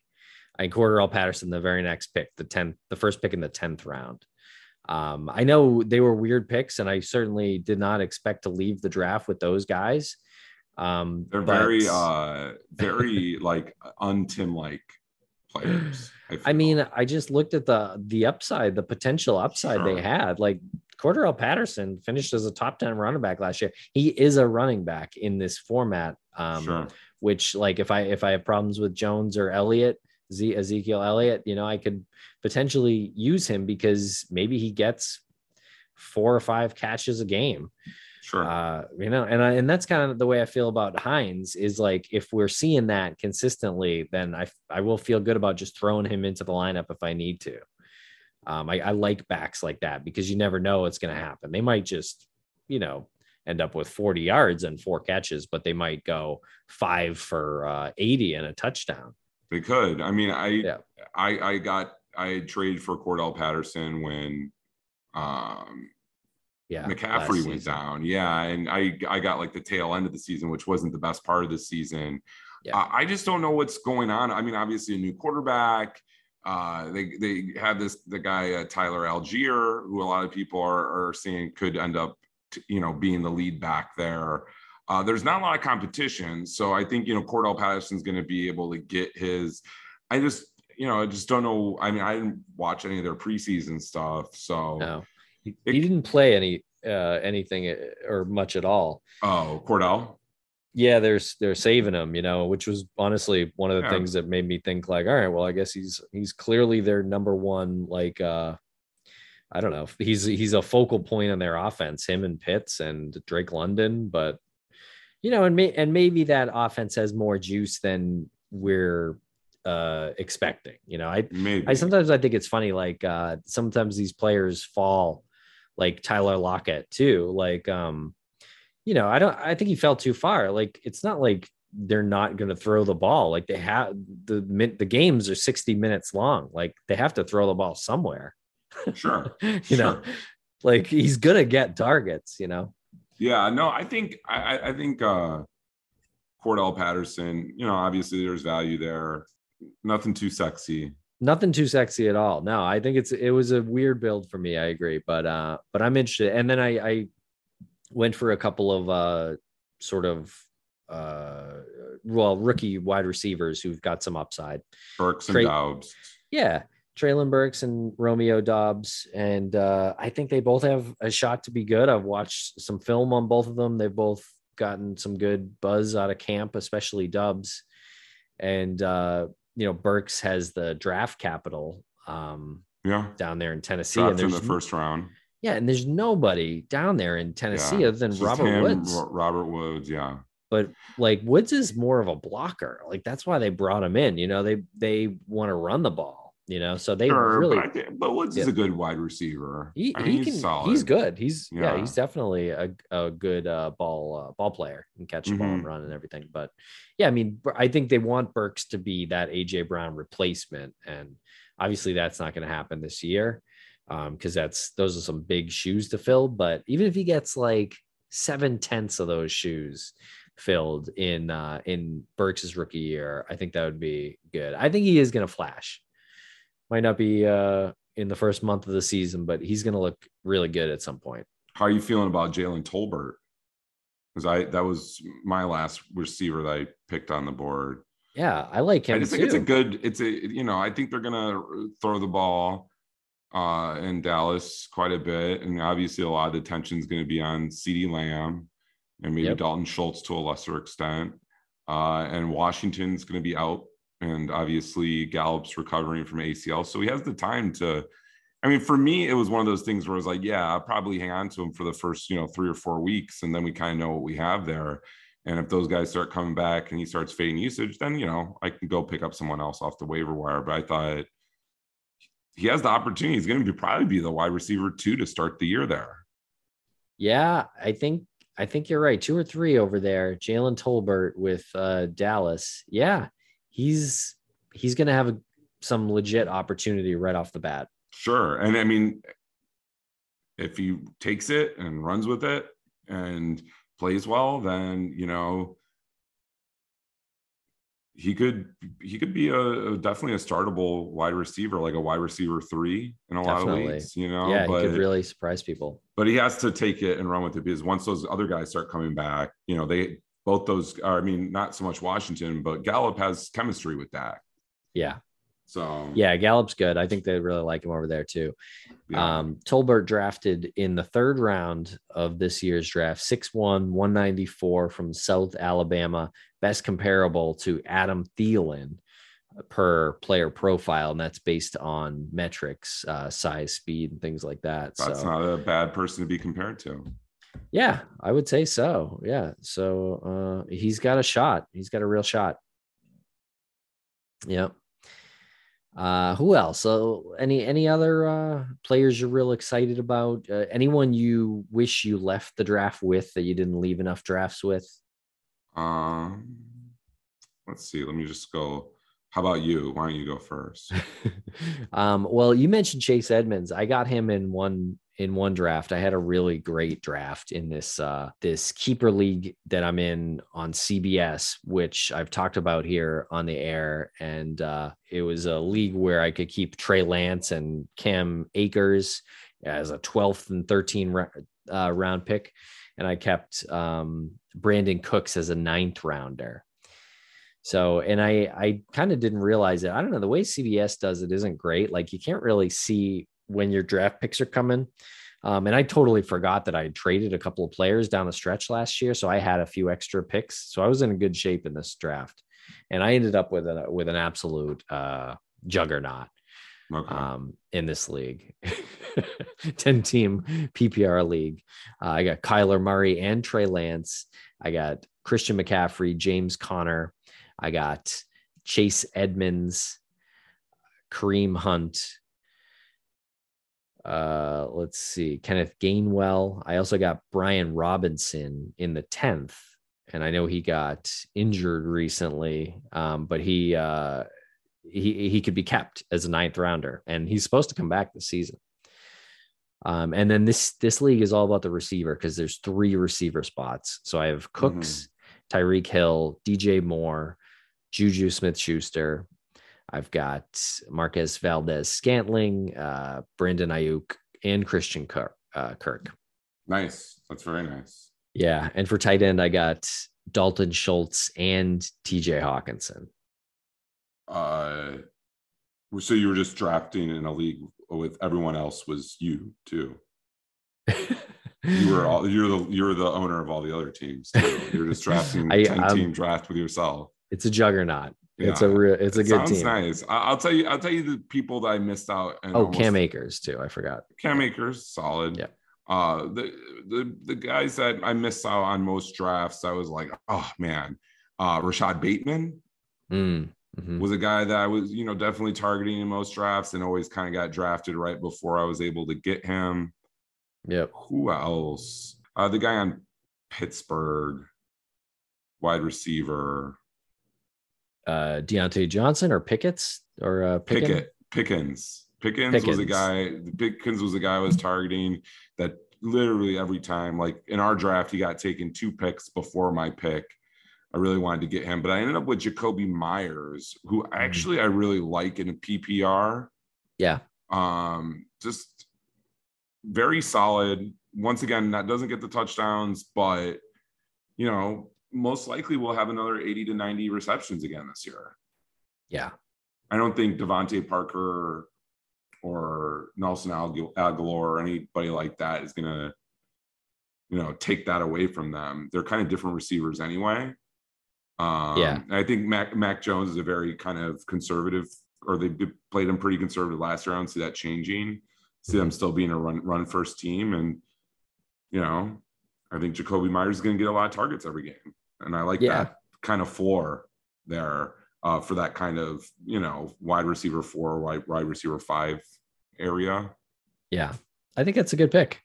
Speaker 2: I Cordarrelle Patterson the very next pick, the 10th, the first pick in the 10th round. Um, I know they were weird picks, and I certainly did not expect to leave the draft with those guys. Um,
Speaker 3: They're
Speaker 2: but-
Speaker 3: very, uh, very [LAUGHS] like untim like players.
Speaker 2: I
Speaker 3: feel.
Speaker 2: mean, I just looked at the the upside, the potential upside
Speaker 3: Sure.
Speaker 2: they had. Like Cordarrelle Patterson finished as a top 10 running back last year. He is a running back in this format. Um,
Speaker 3: sure.
Speaker 2: which like if I if I have problems with Jones or Elliott, Z- Ezekiel Elliott, you know, I could potentially use him because maybe he gets four or five catches a game.
Speaker 3: Sure.
Speaker 2: Uh, you know, and I, and that's kind of the way I feel about Hines is like if we're seeing that consistently, then I I will feel good about just throwing him into the lineup if I need to. Um, I, I like backs like that because you never know what's going to happen. They might just, you know, end up with 40 yards and four catches, but they might go five for uh, 80 and a touchdown.
Speaker 3: They could. I mean, I
Speaker 2: Yeah.
Speaker 3: I I got I traded for Cordarrelle Patterson when um
Speaker 2: Yeah.
Speaker 3: McCaffrey went down. Yeah, and I I got like the tail end of the season, which wasn't the best part of the season.
Speaker 2: Yeah.
Speaker 3: I, I just don't know what's going on. I mean, obviously a new quarterback. Uh, they they have this the guy uh, Tyler Allgeier, who a lot of people are are saying could end up, t- you know, being the lead back there. Uh, there's not a lot of competition, so I think you know Cordarrelle Patterson's going to be able to get his. I just you know I just don't know. I mean, I didn't watch any of their preseason stuff, so
Speaker 2: No, he, he didn't play any uh, anything uh, or much at all.
Speaker 3: oh Cordarrelle.
Speaker 2: Yeah, there's they're saving him, you know, which was honestly one of the
Speaker 3: Yeah.
Speaker 2: things that made me think like, all right, well, I guess he's he's clearly their number one, like uh I don't know. He's he's a focal point on their offense, him and Pitts and Drake London, but you know, and may, and maybe that offense has more juice than we're uh expecting. You know, I
Speaker 3: Maybe.
Speaker 2: I sometimes I think it's funny, like uh sometimes these players fall like Tyler Lockett too. Like um, you know, I don't I think he fell too far. Like it's not like they're not gonna throw the ball. Like they have the the games are 60 minutes long. Like they have to throw the ball somewhere. [LAUGHS]
Speaker 3: sure.
Speaker 2: you know, like he's gonna get targets, you know.
Speaker 3: Yeah, no, I think I, I- I think uh Cordarrelle Patterson, you know, obviously there's value there. Nothing too sexy.
Speaker 2: Nothing too sexy at all. No, I think it's it was a weird build for me. I agree, but uh, but I'm interested. And then I I went for a couple of uh sort of uh well rookie wide receivers who've got some upside.
Speaker 3: Burks and
Speaker 2: Trey-
Speaker 3: Doubs.
Speaker 2: Yeah, Treylon Burks and Romeo Doubs, and uh, I think they both have a shot to be good. I've watched some film on both of them. They've both gotten some good buzz out of camp, especially Doubs. And uh, you know, Burks has the draft capital um,
Speaker 3: Yeah.
Speaker 2: down there in Tennessee, and
Speaker 3: Drafted in
Speaker 2: there's
Speaker 3: the first round.
Speaker 2: yeah, and there's nobody down there in Tennessee
Speaker 3: Yeah.
Speaker 2: other than
Speaker 3: Just
Speaker 2: Robert
Speaker 3: him,
Speaker 2: Woods.
Speaker 3: Ro- Robert Woods, yeah.
Speaker 2: but like Woods is more of a blocker. Like that's why they brought him in. You know, they they want to run the ball. You know, so they
Speaker 3: Sure,
Speaker 2: really
Speaker 3: but, think, but Woods is a good wide receiver.
Speaker 2: he,
Speaker 3: I mean,
Speaker 2: he
Speaker 3: he's
Speaker 2: can
Speaker 3: solid.
Speaker 2: he's good. He's yeah,
Speaker 3: Yeah.
Speaker 2: he's definitely a, a good uh, ball uh, ball player and catch the ball and
Speaker 3: Mhm.
Speaker 2: run and everything. But yeah, I mean, I think they want Burks to be that AJ Brown replacement, and obviously that's not going to happen this year because that's those are some big shoes to fill. But even if he gets like seven tenths of those shoes filled in uh, in Burks's rookie year, I think that would be good. I think he is going to flash. Might not be uh, in the first month of the season, but he's going to look really good at some point.
Speaker 3: How are you feeling about Jalen Tolbert? Because I that was my last receiver that I picked on the board.
Speaker 2: Yeah, I like him
Speaker 3: I just
Speaker 2: too.
Speaker 3: think it's a good. It's a you know I think they're gonna throw the ball uh in Dallas quite a bit, and obviously a lot of the attention is going to be on CeeDee Lamb and maybe
Speaker 2: Yep.
Speaker 3: Dalton Schultz to a lesser extent. Uh, and Washington's going to be out, and obviously Gallup's recovering from ACL, so he has the time to. I mean, for me, it was one of those things where I was like, yeah, I'll probably hang on to him for the first, you know, three or four weeks, and then we kind of know what we have there. And if those guys start coming back and he starts fading usage, then you know I can go pick up someone else off the waiver wire. But I thought he has the opportunity. He's going to be probably be the wide receiver two to start the year there.
Speaker 2: Yeah, I think I think you're right. Two or three over there. Jalen Tolbert with uh, Dallas. Yeah, he's he's going to have a, some legit opportunity right off the bat.
Speaker 3: Sure, and I mean, if he takes it and runs with it and plays well, then you know he could he could be a, a- definitely a startable wide receiver, like a wide receiver three in a lot of leagues. You know,
Speaker 2: yeah,
Speaker 3: but
Speaker 2: he could really surprise people.
Speaker 3: but he has to take it and run with it because once those other guys start coming back, you know, they both those are, I mean, not so much Washington, but Gallup has chemistry with Dak.
Speaker 2: Yeah,
Speaker 3: So
Speaker 2: yeah, Gallup's good. I think they really like him over there too.
Speaker 3: yeah.
Speaker 2: Um, Tolbert drafted in the third round of this year's draft, 6'1, 194 from South Alabama, best comparable to Adam Thielen, per player profile, and that's based on metrics, uh, size, speed, and things like that.
Speaker 3: That's
Speaker 2: so,
Speaker 3: not a bad person to be compared to.
Speaker 2: Yeah, I would say so. Yeah, so uh, he's got a shot. He's got a real shot. Yep. Uh, who else? So any any other uh, players you're real excited about? Uh, anyone you wish you left the draft with that you didn't leave enough drafts with?
Speaker 3: Um, let's see. Let me just go. How about you? Why don't you go first? [LAUGHS]
Speaker 2: um, well, you mentioned Chase Edmonds. I got him in one in one draft. I had a really great draft in this uh, this keeper league that I'm in on CBS, which I've talked about here on the air. And uh, it was a league where I could keep Trey Lance and Cam Akers as a 12th and 13th uh, round pick, and I kept um, Brandin Cooks as a ninth rounder. So, and I I kind of didn't realize it. I don't know the way CBS does it isn't great. Like you can't really see when your draft picks are coming. Um, and I totally forgot that I had traded a couple of players down the stretch last year, so I had a few extra picks. So I was in good shape in this draft, and I ended up with a with an absolute uh, juggernaut
Speaker 3: Okay.
Speaker 2: um, in this league, [LAUGHS] ten team PPR league. Uh, I got Kyler Murray and Trey Lance. I got Christian McCaffrey, James Conner. I got Chase Edmonds, Kareem Hunt. Uh, let's see, Kenneth Gainwell. I also got Brian Robinson in the 10th. And I know he got injured recently, um, but he uh, he he could be kept as a ninth rounder, and he's supposed to come back this season. Um, and then this this league is all about the receiver because there's three receiver spots. So I have Cooks, Tyreek Hill, DJ Moore, Juju Smith Schuster. I've got Marquez Valdes Scantling, uh, Brandon Aiyuk, and Christian Kirk. Uh, Kirk.
Speaker 3: nice. That's very nice.
Speaker 2: Yeah. And for tight end, I got Dalton Schultz and TJ Hockenson.
Speaker 3: Uh, so you were just drafting in a league with everyone else was you too. You were all you're the you're the owner of all the other teams. Too. You're just [LAUGHS] drafting
Speaker 2: I-
Speaker 3: 10
Speaker 2: I'm-
Speaker 3: team draft with yourself.
Speaker 2: it's a juggernaut. It's a real, it's a
Speaker 3: It
Speaker 2: good
Speaker 3: sounds
Speaker 2: team.
Speaker 3: nice. I- I'll tell you. I'll tell you the people that I missed out. And
Speaker 2: Oh, Cam Akers too. I forgot.
Speaker 3: Cam Akers, solid.
Speaker 2: Yeah.
Speaker 3: Uh, the the the guys that I missed out on most drafts, I was like, oh man, uh, Rashod Bateman
Speaker 2: Mm, mhm.
Speaker 3: was a guy that I was, you know, definitely targeting in most drafts, and always kind of got drafted right before I was able to get him.
Speaker 2: Yep.
Speaker 3: Who else? Uh, the guy on Pittsburgh, wide receiver,
Speaker 2: Uh, Diontae Johnson or Pickett's or uh, Pickett?
Speaker 3: Pickett, Pickens. Pickens, was a guy. Pickens was a guy I was targeting that literally every time, like in our draft, he got taken two picks before my pick. I really wanted to get him, but I ended up with Jakobi Meyers, who
Speaker 2: Mm-hmm.
Speaker 3: actually I really like in a PPR.
Speaker 2: Yeah.
Speaker 3: Um, just very solid. Once again, that doesn't get the touchdowns, but you know, most likely we'll have another 80 to 90 receptions again this year.
Speaker 2: Yeah.
Speaker 3: I don't think DeVante Parker or Nelson Agu- Agholor or anybody like that is gonna, you know, take that away from them. They're kind of different receivers anyway. Um,
Speaker 2: Yeah.
Speaker 3: I think Mac Mac Jones is a very kind of conservative, or they played him pretty conservative last year. I don't see that changing. See them still being a run run first team, and you know, I think Jakobi Meyers is going to get a lot of targets every game, and I like
Speaker 2: Yeah.
Speaker 3: that kind of floor there uh, for that kind of you know wide receiver four, wide wide receiver five area.
Speaker 2: Yeah. I think that's a good pick.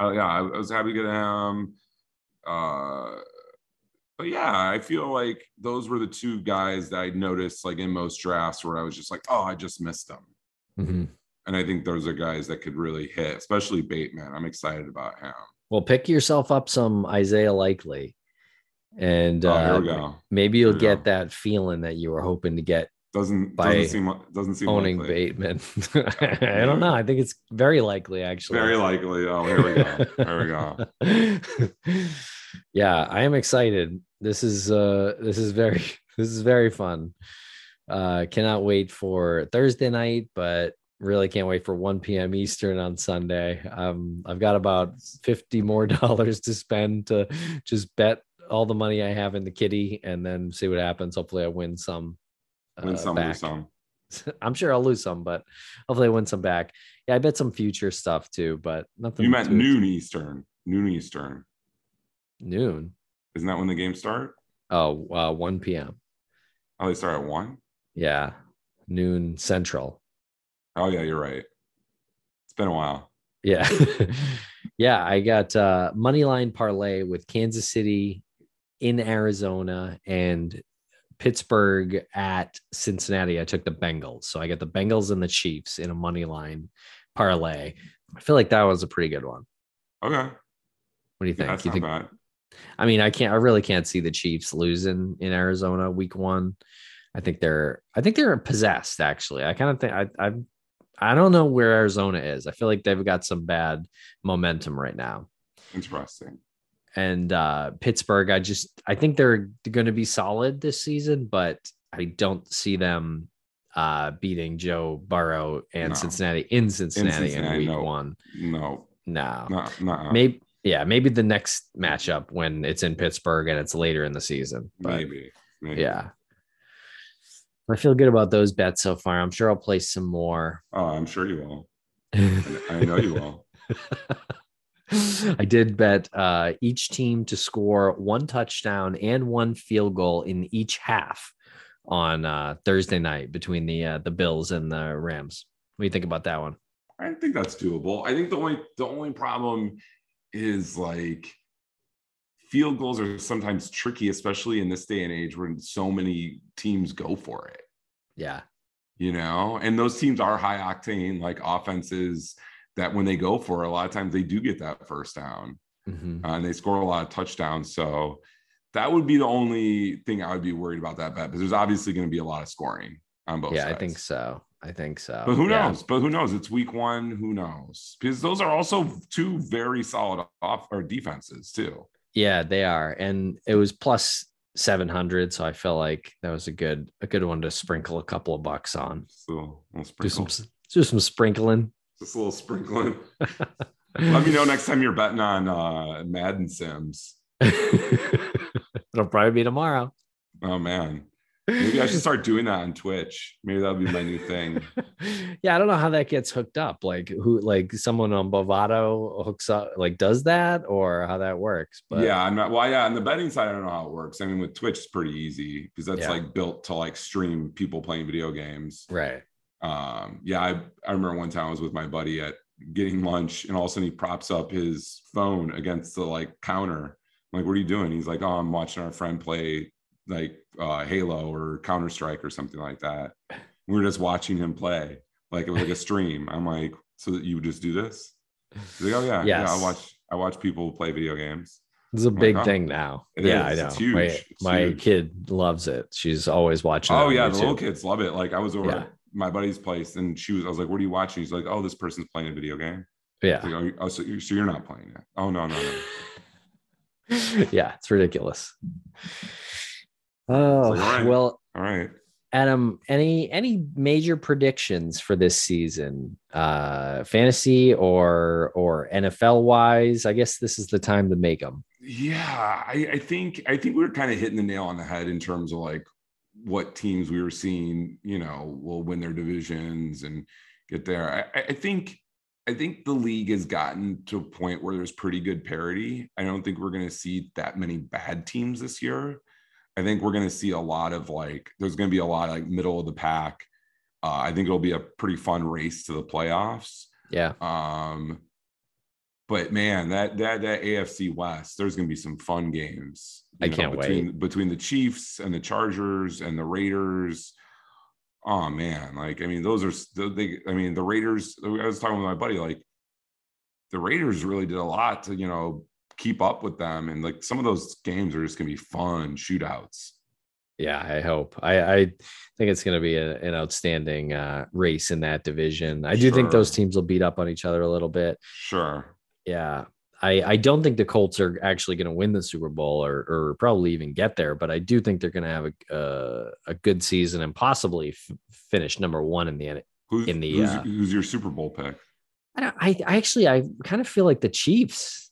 Speaker 3: Uh, yeah, I, I was happy to get him. Uh, but yeah, I feel like those were the two guys that I noticed like in most drafts where I was just like, oh, I just missed them.
Speaker 2: Mhm.
Speaker 3: And I think those are guys that could really hit, especially Bateman. I'm excited about him.
Speaker 2: Well, pick yourself up some Isaiah Likely, and
Speaker 3: Oh,
Speaker 2: uh,
Speaker 3: go.
Speaker 2: maybe you'll get
Speaker 3: go.
Speaker 2: that feeling that you were hoping to get
Speaker 3: Doesn't
Speaker 2: By
Speaker 3: doesn't seem doesn't seem
Speaker 2: owning
Speaker 3: likely.
Speaker 2: Bateman. [LAUGHS] I don't know. I think it's very likely, actually.
Speaker 3: Very likely. Oh, here we go. Here we go. [LAUGHS]
Speaker 2: yeah, I am excited. This is uh this is very [LAUGHS] this is very fun. Uh cannot wait for Thursday night, but really can't wait for 1 p.m. Eastern on Sunday. Um I've got about 50 more dollars to spend to just bet all the money I have in the kitty and then see what happens. Hopefully I win some
Speaker 3: Win
Speaker 2: uh,
Speaker 3: some,
Speaker 2: back.
Speaker 3: lose some. [LAUGHS]
Speaker 2: I'm sure I'll lose some, but hopefully I win some back. Yeah, I bet some future stuff too, but nothing.
Speaker 3: You meant noon Eastern. Noon Eastern.
Speaker 2: Noon.
Speaker 3: Isn't that when the games start?
Speaker 2: Oh, uh, 1 p.m.
Speaker 3: Oh, they start at one.
Speaker 2: Yeah, noon central.
Speaker 3: Oh yeah, you're right. It's been a while.
Speaker 2: Yeah. [LAUGHS] yeah, I got uh money line parlay with Kansas City in Arizona and Pittsburgh at Cincinnati. I took the Bengals. So I got the Bengals and the Chiefs in a money line parlay. I feel like that was a pretty good one.
Speaker 3: Okay,
Speaker 2: What do you think?
Speaker 3: that's
Speaker 2: you think
Speaker 3: bad.
Speaker 2: I mean, I can't I really can't see the Chiefs losing in Arizona week 1. I think they're I think they're possessed actually. I kind of think I I I don't know where Arizona is. I feel like they've got some bad momentum right now.
Speaker 3: Interesting.
Speaker 2: And uh Pittsburgh, I just I think they're going to be solid this season, but I don't see them uh beating Joe Burrow and
Speaker 3: No.
Speaker 2: Cincinnati in Cincinnati in,
Speaker 3: Cincinnati,
Speaker 2: week
Speaker 3: no.
Speaker 2: one.
Speaker 3: No,
Speaker 2: No.
Speaker 3: no, no.
Speaker 2: Maybe yeah, maybe the next matchup when it's in Pittsburgh and it's later in the season.
Speaker 3: Maybe. maybe.
Speaker 2: yeah. I feel good about those bets so far. I'm sure I'll place some more.
Speaker 3: Oh, I'm sure you will. [LAUGHS] I know you will. [LAUGHS]
Speaker 2: I did bet uh, each team to score one touchdown and one field goal in each half on uh, Thursday night between the uh, the Bills and the Rams. What do you think about that one?
Speaker 3: I think that's doable. I think the only the only problem is like field goals are sometimes tricky, especially in this day and age when so many teams go for it.
Speaker 2: Yeah,
Speaker 3: You know, and those teams are high octane, like offenses that when they go for it, a lot of times they do get that first down
Speaker 2: Mhm.
Speaker 3: uh, and they score a lot of touchdowns. So that would be the only thing I would be worried about that bet because there's obviously going to be a lot of scoring on both
Speaker 2: yeah,
Speaker 3: sides.
Speaker 2: I think so. I think so.
Speaker 3: But who
Speaker 2: Yeah.
Speaker 3: knows? But who knows? It's week one. Who knows? Because those are also two very solid off or defenses too.
Speaker 2: Yeah, they are, and it was plus seven hundred, so I feel like that was a good a good one to sprinkle a couple of bucks on.
Speaker 3: So little
Speaker 2: Do some do some sprinkling.
Speaker 3: Just a little sprinkling. Let me know next time you're betting on uh, Madden Sims. [LAUGHS]
Speaker 2: It'll probably be tomorrow.
Speaker 3: Oh man, maybe I should start doing that on Twitch. Maybe that'll be my new thing. [LAUGHS]
Speaker 2: yeah, I don't know how that gets hooked up. Like who like someone on Bovado hooks up like does that or how that works. But
Speaker 3: yeah, I'm not. Well, yeah, on the betting side, I don't know how it works. I mean, with Twitch, it's pretty easy because that's
Speaker 2: Yeah.
Speaker 3: like built to like stream people playing video games.
Speaker 2: right.
Speaker 3: Um yeah I, I remember one time i was with my buddy at getting lunch and all of a sudden he props up his phone against the like counter I'm like what are you doing he's like oh i'm watching our friend play like uh halo or counter-strike or something like that we were just watching him play like it was like a stream i'm like so that you would just do this he's like oh yeah yeah i watch i watch people play video games
Speaker 2: It's a
Speaker 3: my
Speaker 2: big
Speaker 3: God.
Speaker 2: thing now. Yeah,
Speaker 3: is.
Speaker 2: I know.
Speaker 3: It's huge.
Speaker 2: My, my kid loves it. She's always watching.
Speaker 3: oh yeah the little kids love it like i was over
Speaker 2: Yeah.
Speaker 3: At my buddy's place and she was i was like what are you watching he's like oh this person's playing a video game
Speaker 2: Yeah.
Speaker 3: Like, oh, oh, so, you, so you're not playing it? Oh no, no, no. [LAUGHS]
Speaker 2: yeah, it's ridiculous. Oh
Speaker 3: all right.
Speaker 2: well,
Speaker 3: All right.
Speaker 2: Adam, any any major predictions for this season? Uh fantasy or or NFL wise? I guess this is the time to make them.
Speaker 3: Yeah, I, I think I think we were kind of hitting the nail on the head in terms of like what teams we were seeing, you know, will win their divisions and get there. I, I think I think the league has gotten to a point where there's pretty good parity. I don't think we're going to see that many bad teams this year. I think we're going to see a lot of like there's going to be a lot of like middle of the pack. Uh, I think it'll be a pretty fun race to the playoffs.
Speaker 2: Yeah.
Speaker 3: Um, but man, that that that AFC West, there's gonna be some fun games.
Speaker 2: I can't
Speaker 3: between, Between the Chiefs and the Chargers and the Raiders. Oh man, like I mean, those are the- they. I mean, the Raiders. I was talking with my buddy, like the Raiders really did a lot to you know keep up with them, and like some of those games are just gonna be fun shootouts.
Speaker 2: Yeah, I hope. I, I think it's going to be a, an outstanding uh, race in that division. I do think those teams will beat up on each other a little bit.
Speaker 3: Sure.
Speaker 2: Yeah. I, I don't think the Colts are actually going to win the Super Bowl or, or probably even get there, but I do think they're going to have a, uh, a good season and possibly f- finish number one in the
Speaker 3: Who's,
Speaker 2: In the,
Speaker 3: who's,
Speaker 2: uh,
Speaker 3: who's your Super Bowl pick?
Speaker 2: I, don't, I, I actually I kind of feel like the Chiefs.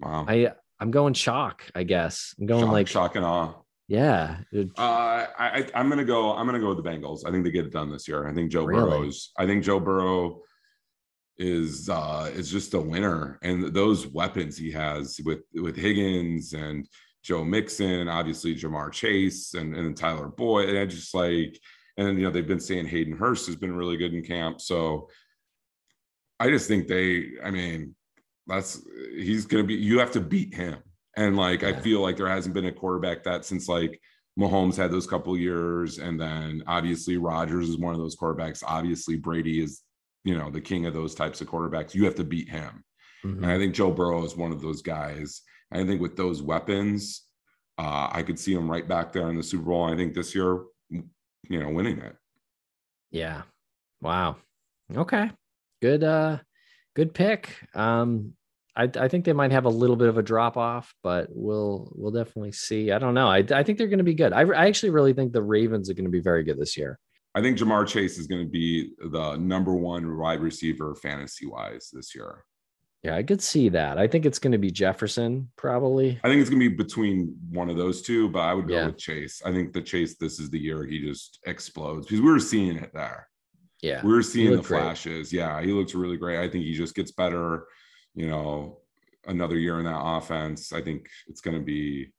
Speaker 3: Wow.
Speaker 2: I I'm going shock. I guess I'm going
Speaker 3: shock,
Speaker 2: like
Speaker 3: shock and awe.
Speaker 2: Yeah.
Speaker 3: Uh, I, I I'm gonna go. I'm gonna go with the Bengals. I think they get it done this year. I think Joe
Speaker 2: Really?
Speaker 3: Burrow's. I think Joe Burrow is uh is just a winner, and those weapons he has with with Higgins and Joe Mixon, obviously Ja'Marr Chase and and Tyler Boyd. And I just like, and you know they've been saying Hayden Hurst has been really good in camp. So I just think they. I mean, that's he's gonna be. You have to beat him. And like I feel like there hasn't been a quarterback that since like Mahomes had those couple years, and then obviously Rodgers is one of those quarterbacks. Obviously Brady is, you know, the king of those types of quarterbacks. You have to beat him,
Speaker 2: Mhm.
Speaker 3: and I think Joe Burrow is one of those guys. And I think with those weapons, uh, I could see him right back there in the Super Bowl. I think this year, you know, winning it.
Speaker 2: Yeah. Wow. Okay. Good uh good pick. Um I, I think they might have a little bit of a drop off, but we'll we'll definitely see. I don't know. I, I think they're going to be good. I, I actually really think the Ravens are going to be very good this year.
Speaker 3: I think Ja'Marr Chase is going to be the number one wide receiver fantasy wise this year.
Speaker 2: Yeah, I could see that. I think it's going to be Jefferson probably.
Speaker 3: I think it's gonna be between one of those two, but I would go
Speaker 2: Yeah.
Speaker 3: with Chase. I think the Chase, this is the year he just explodes because we were seeing it there.
Speaker 2: Yeah.
Speaker 3: We were seeing the
Speaker 2: looked great.
Speaker 3: flashes. Yeah, he looks really great. I think he just gets better. You know, another year in that offense. I think it's gonna be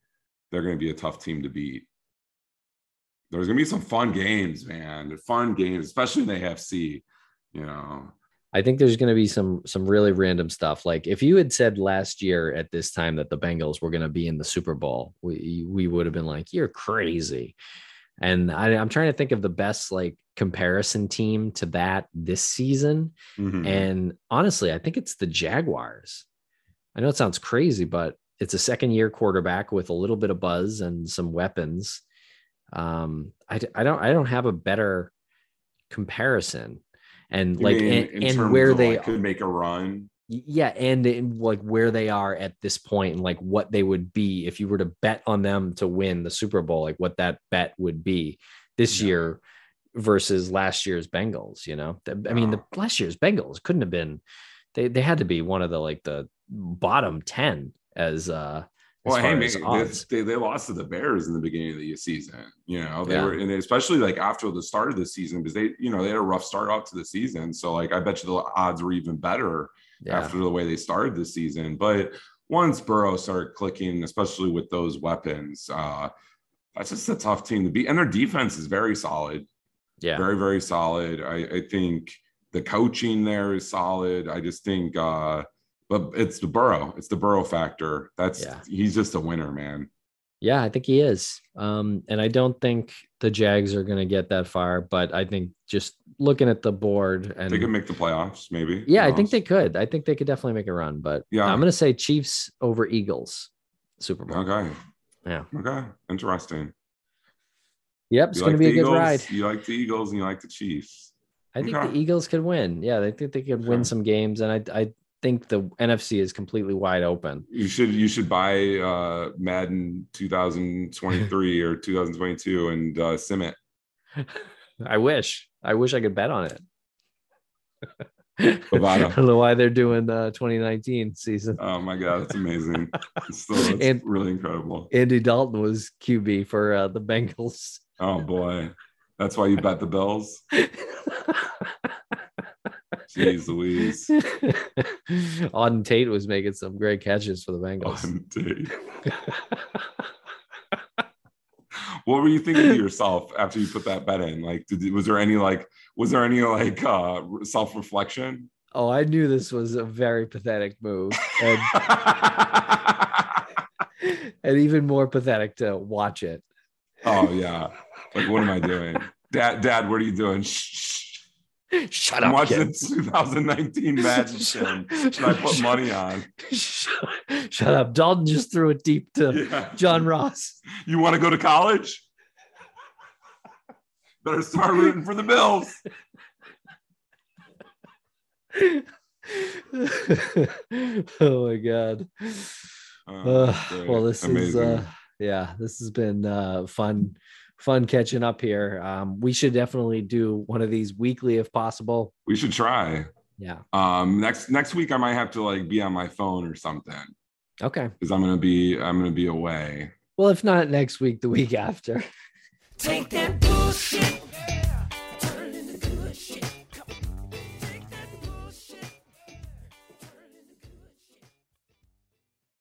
Speaker 3: they're gonna be a tough team to beat. There's gonna be some fun games, man. Fun games, especially in the AFC. You know,
Speaker 2: I think there's going to be some some really random stuff. Like if you had said last year at this time that the Bengals were going to be in the Super Bowl, we we would have been like, "You're crazy." And I, I'm trying to think of the best like comparison team to that this season.
Speaker 3: Mhm.
Speaker 2: And honestly, I think it's the Jaguars. I know it sounds crazy, but it's a second year quarterback with a little bit of buzz and some weapons. Um, I, I don't I don't have a better comparison. And
Speaker 3: You
Speaker 2: like
Speaker 3: mean
Speaker 2: and,
Speaker 3: in
Speaker 2: and where they
Speaker 3: like, could make a run.
Speaker 2: yeah, and in like where they are at this point and like what they would be if you were to bet on them to win the Super Bowl, like what that bet would be this
Speaker 3: Yeah.
Speaker 2: year versus last year's Bengals, you know. I mean, the last year's Bengals couldn't have been they they had to be one of the like the bottom 10 as uh
Speaker 3: Well, hey, man, they, they, lost to the Bears in the beginning of the season. You know, they
Speaker 2: Yeah.
Speaker 3: were, and especially like after the start of the season, because they, you know, they had a rough start out to the season. So, like, I bet you the odds were even better
Speaker 2: Yeah.
Speaker 3: after the way they started the season. But once Burrow started clicking, especially with those weapons, uh, that's just a tough team to beat. And their defense is very solid,
Speaker 2: Yeah.
Speaker 3: very, very solid. I, I think the coaching there is solid. I just think, uh, but it's the Burrow, it's the Burrow factor. That's
Speaker 2: Yeah.
Speaker 3: he's just a winner, man.
Speaker 2: Yeah, I think he is. Um, and I don't think the Jags are going to get that far, but I think just looking at the board and
Speaker 3: They could make the playoffs, maybe.
Speaker 2: yeah, I think they could. I think they could definitely make a run, but
Speaker 3: Yeah.
Speaker 2: I'm going to say Chiefs over Eagles Super Bowl.
Speaker 3: Okay.
Speaker 2: Yeah.
Speaker 3: Okay. Interesting.
Speaker 2: Yep, it's going to
Speaker 3: like
Speaker 2: be a
Speaker 3: the
Speaker 2: good
Speaker 3: Eagles,
Speaker 2: ride.
Speaker 3: You like the Eagles and you like the Chiefs.
Speaker 2: I think
Speaker 3: Okay.
Speaker 2: the Eagles could win. Yeah, I think they could win some games, and I I think the NFC is completely wide open.
Speaker 3: You should you should buy uh Madden 2023 [LAUGHS] or 2022 and uh sim it.
Speaker 2: I wish. I wish I could bet on it. [LAUGHS] I don't know why they're doing the 2019 season.
Speaker 3: Oh my god, that's amazing. It's still [LAUGHS] it's
Speaker 2: And-
Speaker 3: really incredible.
Speaker 2: Andy Dalton was QB for uh, the Bengals.
Speaker 3: Oh boy. That's why you bet the Bills. Jeez Louise. [LAUGHS]
Speaker 2: Auden Tate was making some great catches for the Bengals.
Speaker 3: On date. [LAUGHS] what were you thinking to yourself after you put that bet in? Like, did was there any like was there any like uh self reflection?
Speaker 2: oh, I knew this was a very pathetic move, and, [LAUGHS] and even more pathetic to watch it.
Speaker 3: oh yeah. Like, what am I doing? Dad, dad, what are you doing? Shh, shh.
Speaker 2: Shut
Speaker 3: I'm
Speaker 2: up,
Speaker 3: watching
Speaker 2: kid.
Speaker 3: 2019 Madden [LAUGHS] Sim. Should I put money on?
Speaker 2: Shut, shut up. Dalton just threw it deep to
Speaker 3: Yeah.
Speaker 2: John Ross.
Speaker 3: You want to go to college? Better start rooting for the Bills. [LAUGHS]
Speaker 2: oh my god.
Speaker 3: Oh,
Speaker 2: Uh, well, this is uh, yeah, this has been uh, fun, fun catching up here. Um, we should definitely do one of these weekly if possible.
Speaker 3: we should try.
Speaker 2: Yeah.
Speaker 3: Um, next next week I might have to like be on my phone or something
Speaker 2: Okay.
Speaker 3: because I'm gonna be I'm gonna be away.
Speaker 2: Well, if not next week, the week after.
Speaker 1: Take that bullshit.